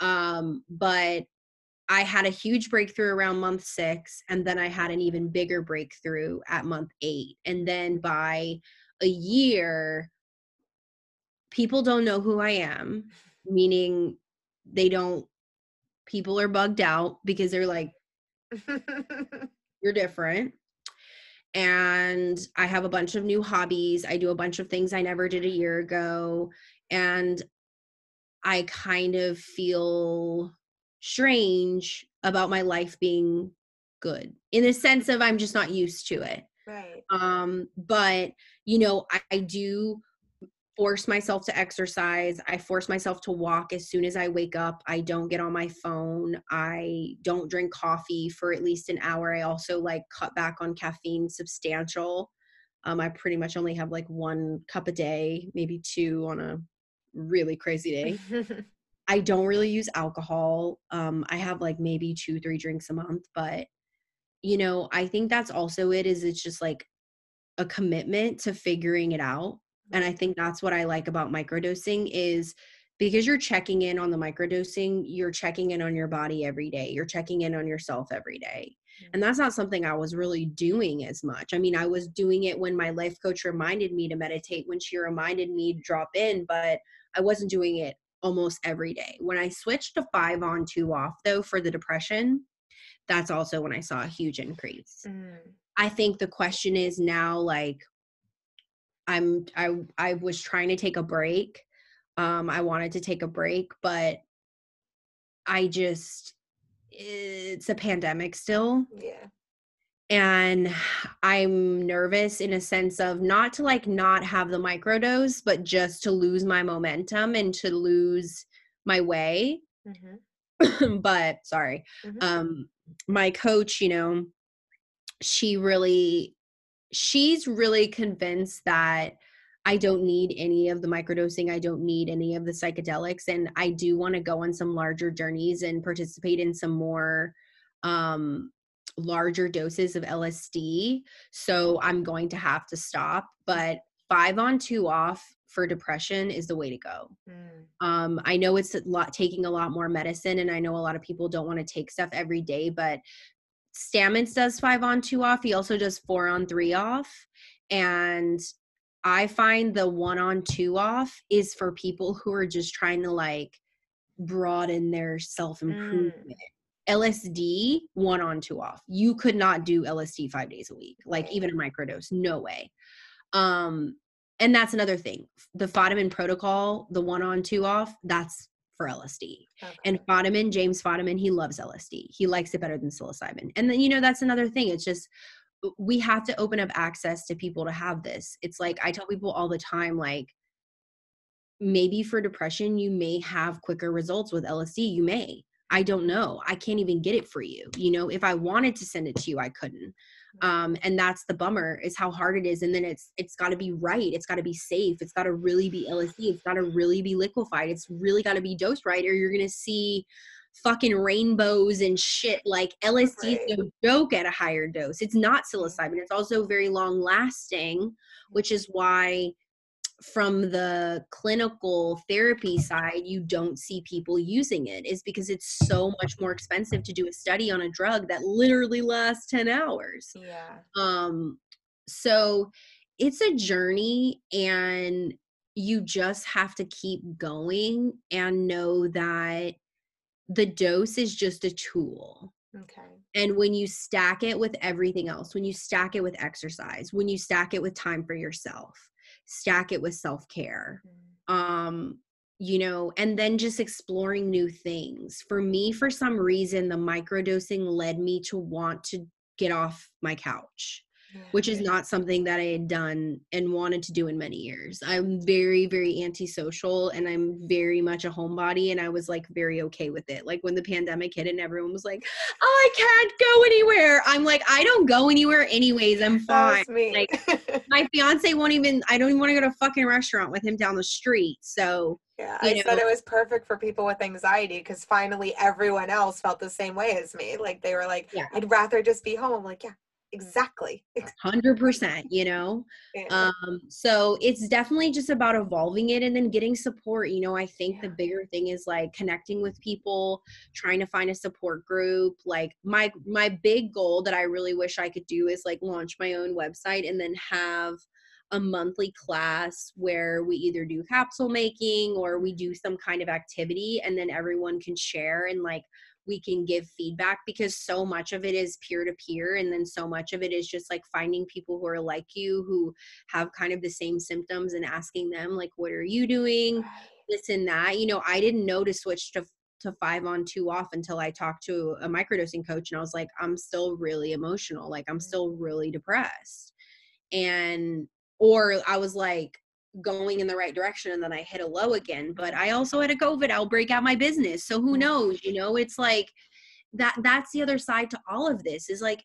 Um, but I had a huge breakthrough around month six, and then I had an even bigger breakthrough at month eight. And then by a year, people don't know who I am, meaning they don't, people are bugged out because they're like, you're different. And I have a bunch of new hobbies. I do a bunch of things I never did a year ago. And I kind of feel strange about my life being good in the sense of I'm just not used to it. Right. Um, but you know, I, I do force myself to exercise. I force myself to walk as soon as I wake up. I don't get on my phone. I don't drink coffee for at least an hour. I also like cut back on caffeine substantial. Um, I pretty much only have like one cup a day, maybe two on a really crazy day. I don't really use alcohol. Um, I have like maybe two, three drinks a month, but you know, I think that's also it is it's just like a commitment to figuring it out. And I think that's what I like about microdosing is because you're checking in on the microdosing, you're checking in on your body every day. You're checking in on yourself every day. And that's not something I was really doing as much. I mean, I was doing it when my life coach reminded me to meditate, when she reminded me to drop in, but I wasn't doing it almost every day. When I switched to five on, two off, though, for the depression, that's also when I saw a huge increase. Mm. I think the question is now like, I'm I I was trying to take a break. Um, I wanted to take a break, but I just it's a pandemic still. Yeah and i'm nervous in a sense of not to like not have the microdose but just to lose my momentum and to lose my way mm-hmm. but sorry mm-hmm. um my coach you know she really she's really convinced that I don't need any of the microdosing. I don't need any of the psychedelics. And I do want to go on some larger journeys and participate in some more um, larger doses of LSD. So I'm going to have to stop. But five on, two off for depression is the way to go. Mm. Um, I know it's a lot taking a lot more medicine, and I know a lot of people don't want to take stuff every day, but Stamets does five on, two off. He also does four on, three off. And I find the one on, two off is for people who are just trying to like broaden their self improvement. Mm. LSD one on two off. You could not do LSD five days a week, like even a microdose. No way. Um, and that's another thing. The Fadiman protocol, the one on two off, that's for LSD. Okay. And Fadiman, James Fadiman, he loves LSD. He likes it better than psilocybin. And then, you know, that's another thing. It's just, we have to open up access to people to have this. It's like, I tell people all the time, like, maybe for depression, you may have quicker results with LSD. You may. I don't know. I can't even get it for you. You know, if I wanted to send it to you, I couldn't um, and that's the bummer is how hard it is and then it's it's got to be right it's got to be safe it's got to really be lsd it's got to really be liquefied it's really got to be dosed right or you're gonna see fucking rainbows and shit like lsd is no joke at a higher dose it's not psilocybin it's also very long lasting which is why from the clinical therapy side you don't see people using it is because it's so much more expensive to do a study on a drug that literally lasts 10 hours. Yeah. Um so it's a journey and you just have to keep going and know that the dose is just a tool. Okay. And when you stack it with everything else when you stack it with exercise when you stack it with time for yourself stack it with self-care. Mm. um you know and then just exploring new things. For me for some reason the microdosing led me to want to get off my couch which is not something that I had done and wanted to do in many years. I'm very, very antisocial and I'm very much a homebody and I was like very okay with it. Like when the pandemic hit and everyone was like, oh, I can't go anywhere. I'm like, I don't go anywhere anyways. I'm fine. Like my fiance won't even I don't even want to go to a fucking restaurant with him down the street. So yeah, I know. said it was perfect for people with anxiety because finally everyone else felt the same way as me. Like they were like, yeah. I'd rather just be home. I'm like, yeah, exactly 100% you know yeah. um so it's definitely just about evolving it and then getting support you know i think yeah. the bigger thing is like connecting with people trying to find a support group like my my big goal that i really wish i could do is like launch my own website and then have a monthly class where we either do capsule making or we do some kind of activity and then everyone can share and like we can give feedback because so much of it is peer to peer and then so much of it is just like finding people who are like you who have kind of the same symptoms and asking them like what are you doing? This and that. You know i didn't know to switch to to five on two off until i talked to a microdosing coach and i was like i'm still really emotional like i'm mm-hmm. still really depressed. And or i was like going in the right direction and then I hit a low again. But I also had a COVID outbreak at my business. So who mm. knows? You know, it's like that that's the other side to all of this is like,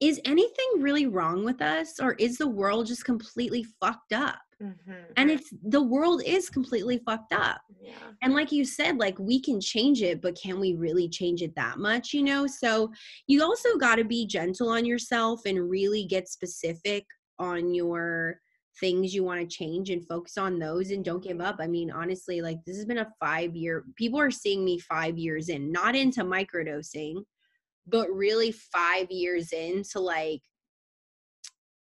is anything really wrong with us or is the world just completely fucked up? Mm-hmm. And it's the world is completely fucked up. Yeah. And like you said, like we can change it, but can we really change it that much? You know, so you also got to be gentle on yourself and really get specific on your things you want to change and focus on those and don't give up. I mean, honestly, like this has been a five year, people are seeing me five years in, not into microdosing, but really five years into like,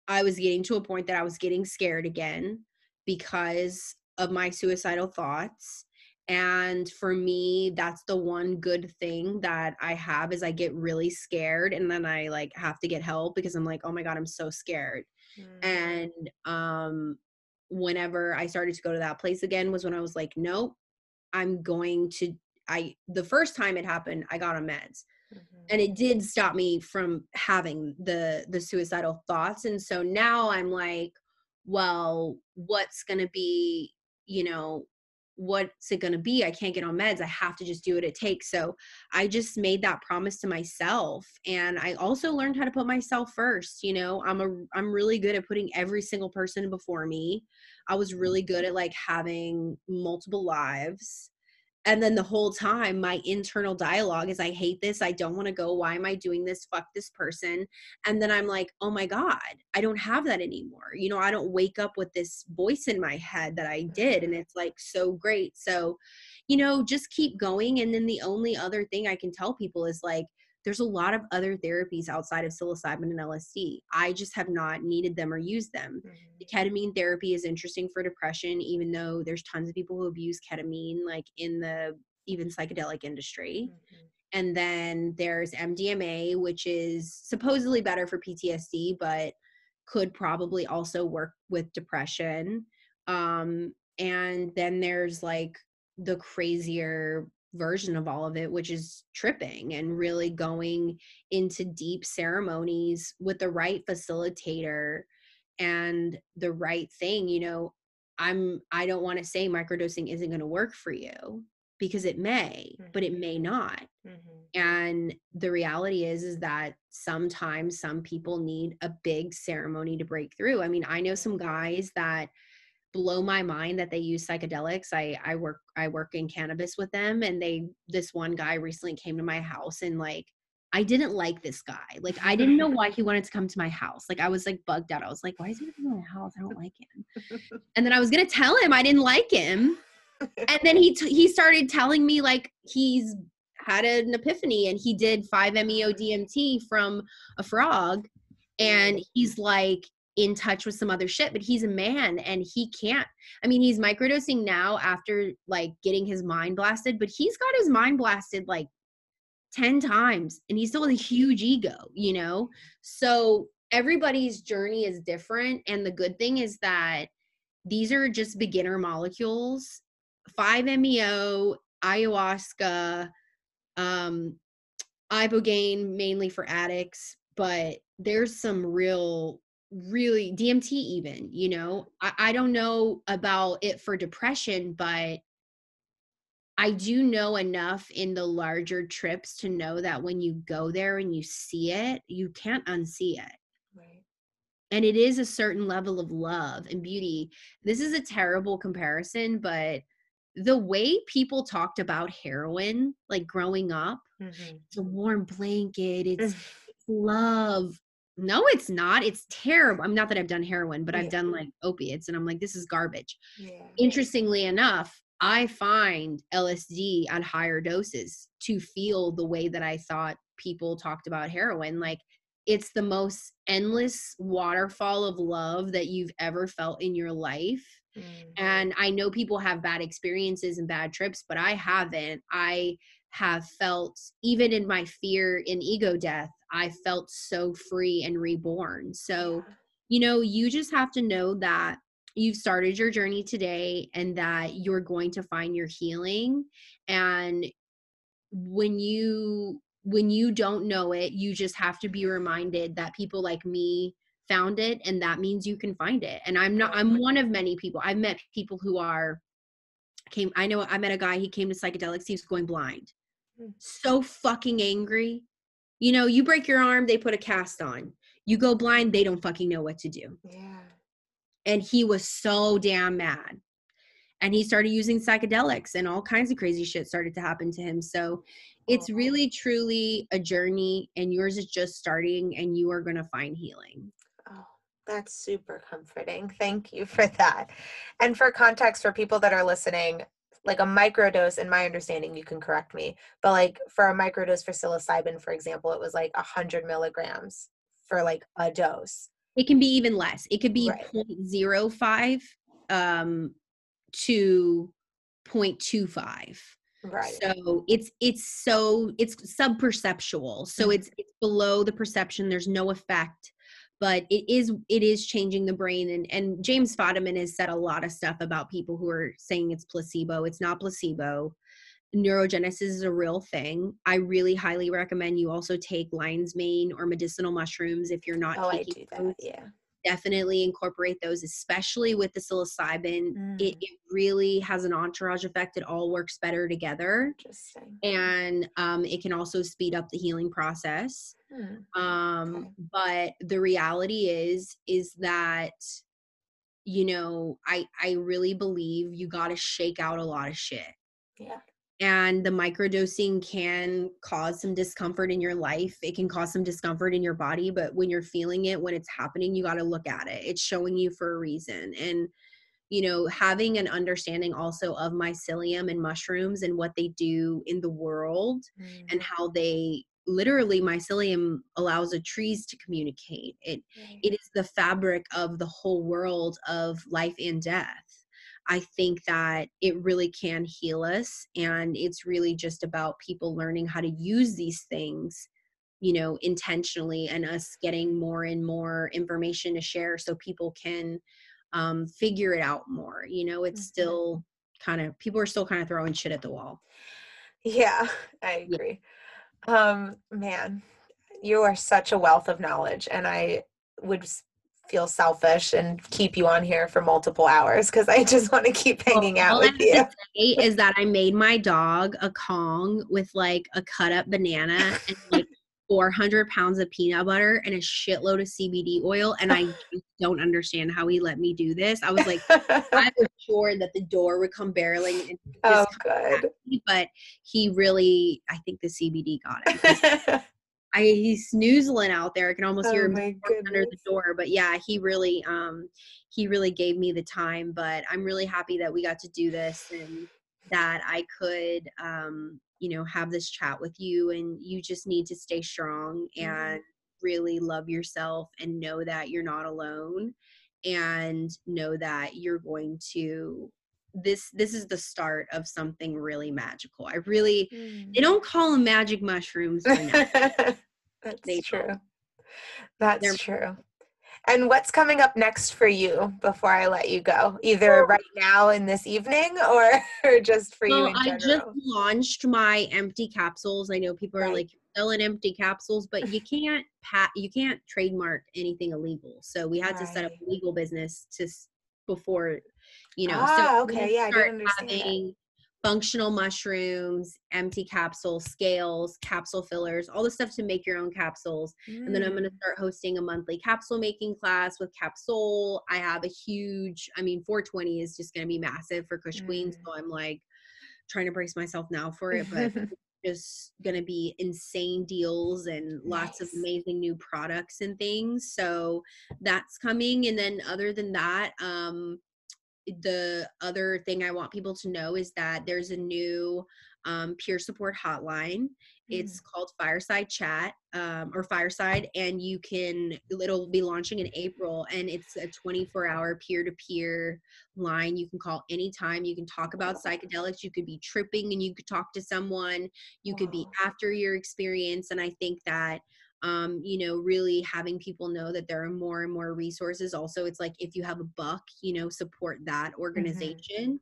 I was getting to a point that I was getting scared again because of my suicidal thoughts. And for me, that's the one good thing that I have is I get really scared and then I like have to get help because I'm like, oh my God, I'm so scared Mm. And um whenever I started to go to that place again was when I was like, nope, I'm going to I the first time it happened, I got on meds. Mm-hmm. And it did stop me from having the the suicidal thoughts. And so now I'm like, well, what's gonna be, you know, what's it going to be? I can't get on meds. I have to just do what it takes. So i just made that promise to myself and i also learned how to put myself first you know? I'm a i'm really good at putting every single person before me. I was really good at like having multiple lives and then the whole time my internal dialogue is i hate this i don't want to go why am i doing this fuck this person? And then i'm like oh my god i don't have that anymore. You know i don't wake up with this voice in my head that i mm-hmm. did and it's like so great. So you know just keep going and then the only other thing i can tell people is like there's a lot of other therapies outside of psilocybin and LSD. I just have not needed them or used them. Mm-hmm. The ketamine therapy is interesting for depression, even though there's tons of people who abuse ketamine, like in the even psychedelic industry. Mm-hmm. And then there's MDMA, which is supposedly better for PTSD, but could probably also work with depression. Um, and then there's like the crazier version of all of it, which is tripping and really going into deep ceremonies with the right facilitator and the right thing. You know, I'm I don't want to say microdosing isn't going to work for you because it may, mm-hmm. but it may mm-hmm. not. Mm-hmm. And the reality is is that sometimes some people need a big ceremony to break through. I mean, I know some guys that blow my mind that they use psychedelics. I I work I work in cannabis with them and they this one guy recently came to my house and like I didn't like this guy. Like I didn't know why he wanted to come to my house. Like I was like bugged out. I was like, why is he coming to my house? I don't like him. And then I was gonna tell him I didn't like him. And then he t- he started telling me like he's had an epiphany and he did 5-MeO DMT from a frog. And he's like, in touch with some other shit but he's a man and he can't i mean he's microdosing now after like getting his mind blasted but he's got his mind blasted like 10 times and he's still a huge ego you know? So everybody's journey is different and the good thing is that these are just beginner molecules 5meo ayahuasca um ibogaine mainly for addicts but there's some real really DMT even, you know. I, I don't know about it for depression, but I do know enough in the larger trips to know that when you go there and you see it, you can't unsee it. Right. And it is a certain level of love and beauty. This is a terrible comparison, but the way people talked about heroin, like growing up, mm-hmm. it's a warm blanket, it's, it's love, no it's not it's terrible i'm not that i've done heroin but yeah. i've done like opiates and i'm like this is garbage yeah. interestingly enough i find lsd at higher doses to feel the way that i thought people talked about heroin like it's the most endless waterfall of love that you've ever felt in your life mm-hmm. and i know people have bad experiences and bad trips but i haven't i have felt even in my fear in ego death i felt so free and reborn. So you know you just have to know that you've started your journey today and that you're going to find your healing. And when you when you don't know it you just have to be reminded that people like me found it and that means you can find it. And i'm not i'm one of many people. I've met people who are came i know i met a guy he came to psychedelics he was going blind. Mm. So fucking angry. You know, you break your arm, they put a cast on. You go blind, they don't fucking know what to do. Yeah. And he was so damn mad. And he started using psychedelics and all kinds of crazy shit started to happen to him. So it's really truly a journey and yours is just starting and you are going to find healing. Oh, that's super comforting. Thank you for that. And for context for people that are listening, like a microdose in my understanding you can correct me but like for a microdose for psilocybin for example it was like 100 milligrams for like a dose. It can be even less. It could be right. 0.05 um to 0.25 right. So it's it's so it's sub perceptual so mm-hmm. it's it's below the perception. There's no effect but it is it is changing the brain and and James Fadiman has said a lot of stuff about people who are saying it's placebo. It's not placebo. Neurogenesis is a real thing. I really highly recommend you also take lion's mane or medicinal mushrooms if you're not oh, taking I do that, yeah. Definitely incorporate those especially with the psilocybin. Mm. it, it, really has an entourage effect. It all works better together. And um, it can also speed up the healing process Hmm. Um, okay. but the reality is, is that you know, I I really believe you got to shake out a lot of shit. Yeah. And the microdosing can cause some discomfort in your life. It can cause some discomfort in your body, but when you're feeling it, when it's happening, you got to look at it. It's showing you for a reason. And you know, having an understanding also of mycelium and mushrooms and what they do in the world mm. and how they literally mycelium allows the trees to communicate it right. it is the fabric of the whole world of life and death i think that it really can heal us and it's really just about people learning how to use these things you know intentionally and us getting more and more information to share so people can um, figure it out more you know it's mm-hmm. still kind of people are still kind of throwing shit at the wall yeah i agree yeah. Um man you are such a wealth of knowledge and i would feel selfish and keep you on here for multiple hours because I just want to keep hanging well, out with you. Is that I made my dog a Kong with like a cut up banana and like 400 pounds of peanut butter and a shitload of CBD oil. And I don't understand how he let me do this. I was like, I was sure that the door would come barreling. oh, good. Me, but he really, I think the CBD got it. I he's snoozling out there. I can almost oh hear him under the door. But yeah, he really um he really gave me the time. But I'm really happy that we got to do this and that I could um you know have this chat with you and you just need to stay strong mm-hmm. and really love yourself and know that you're not alone and know that you're going to this this is the start of something really magical i really mm. they don't call them magic mushrooms that's they true don't. that's They're, true and what's coming up next for you before I let you go? Either right now in this evening or, or just for well, you I just launched my empty capsules. I know people right. are like selling empty capsules, but you can't pat you can't trademark anything illegal. So we had right. to set up a legal business to before you know. Ah, so okay, yeah, I didn't understand having functional mushrooms, empty capsules, scales, capsule fillers, all the stuff to make your own capsules. Mm. And then I'm going to mm. start hosting a monthly capsule making class with Capsule. I have a huge, I mean, 420 is just going to be massive for Kush mm. Queen. So I'm like trying to brace myself now for it, but just going to be insane deals and lots nice. of amazing new products and things. So that's coming. And then other than that, um, the other thing I want people to know is that there's a new um, peer support hotline. It's mm. called Fireside Chat um, or Fireside, and you can, it'll be launching in April, and it's a 24 hour peer to peer line. You can call anytime. You can talk about psychedelics. You could be tripping and you could talk to someone. You could be after your experience. And I think that um, you know, really having people know that there are more and more resources. Also, it's like if you have a buck, you know, support that mm-hmm. organization. Mm-hmm.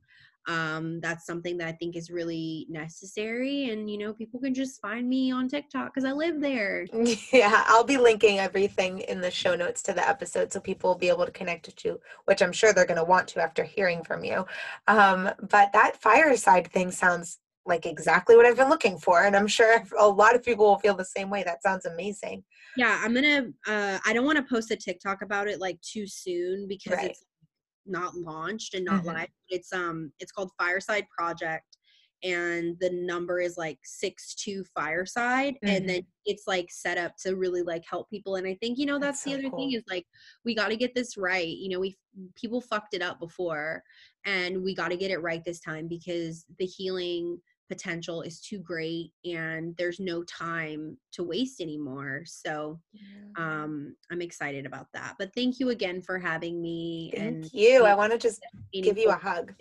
Um, that's something that I think is really necessary. And, you know, people can just find me on TikTok because I live there. Yeah, I'll be linking everything in the show notes to the episode so people will be able to connect to, which I'm sure they're going to want to after hearing from you. Um, but that fireside thing sounds like exactly what I've been looking for. And I'm sure a lot of people will feel the same way. That sounds amazing. Yeah, I'm gonna uh I don't want to post a TikTok about it like too soon because right. it's not launched and not mm-hmm. live. It's um it's called Fireside Project and the number is like six two fireside mm-hmm. and then it's like set up to really like help people and i think you know that's, that's the so other cool. thing is like we got to get this right you know we people fucked it up before and we got to get it right this time because the healing potential is too great and there's no time to waste anymore. So yeah. um i'm excited about that. But thank you again for having me thank and you. I want to just give you a hug.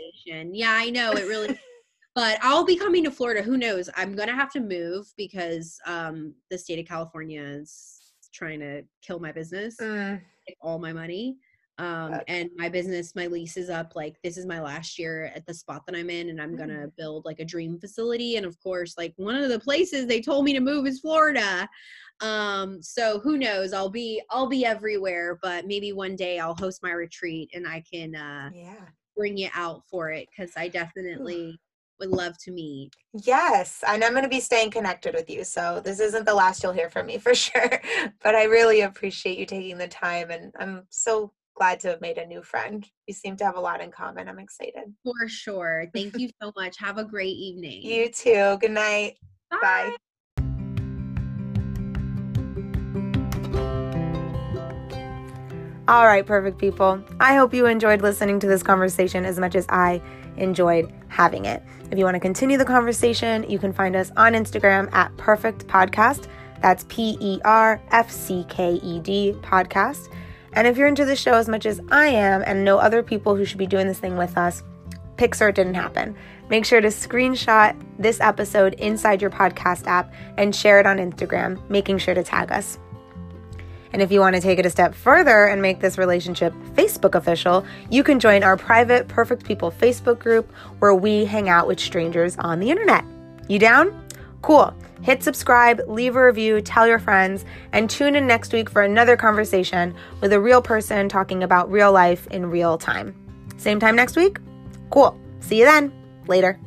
yeah i know it really but i'll be coming to florida who knows? I'm gonna have to move because um the state of california is trying to kill my business mm. all my money um, and my business my lease is up like this is my last year at the spot that i'm in and i'm gonna mm. build like a dream facility and of course like one of the places they told me to move is florida um so who knows i'll be i'll be everywhere but maybe one day i'll host my retreat and i can uh yeah bring you out for it because i definitely would love to meet. Yes, and I'm going to be staying connected with you. So this isn't the last you'll hear from me for sure. But I really appreciate you taking the time and I'm so glad to have made a new friend. We seem to have a lot in common. I'm excited. For sure. Thank you so much. Have a great evening. You too. Good night. Bye. Bye. All right, perfect people. I hope you enjoyed listening to this conversation as much as I enjoyed having it. If you want to continue the conversation, you can find us on Instagram at Perfcked Podcast. That's P E R F C K E D podcast. And if you're into the show as much as I am and know other people who should be doing this thing with us, Pixar didn't happen. Make sure to screenshot this episode inside your podcast app and share it on Instagram, making sure to tag us. And if you want to take it a step further and make this relationship Facebook official, you can join our private Perfect People Facebook group where we hang out with strangers on the internet. You down? Cool. Hit subscribe, leave a review, tell your friends, and tune in next week for another conversation with a real person talking about real life in real time. Same time next week? Cool. See you then. Later.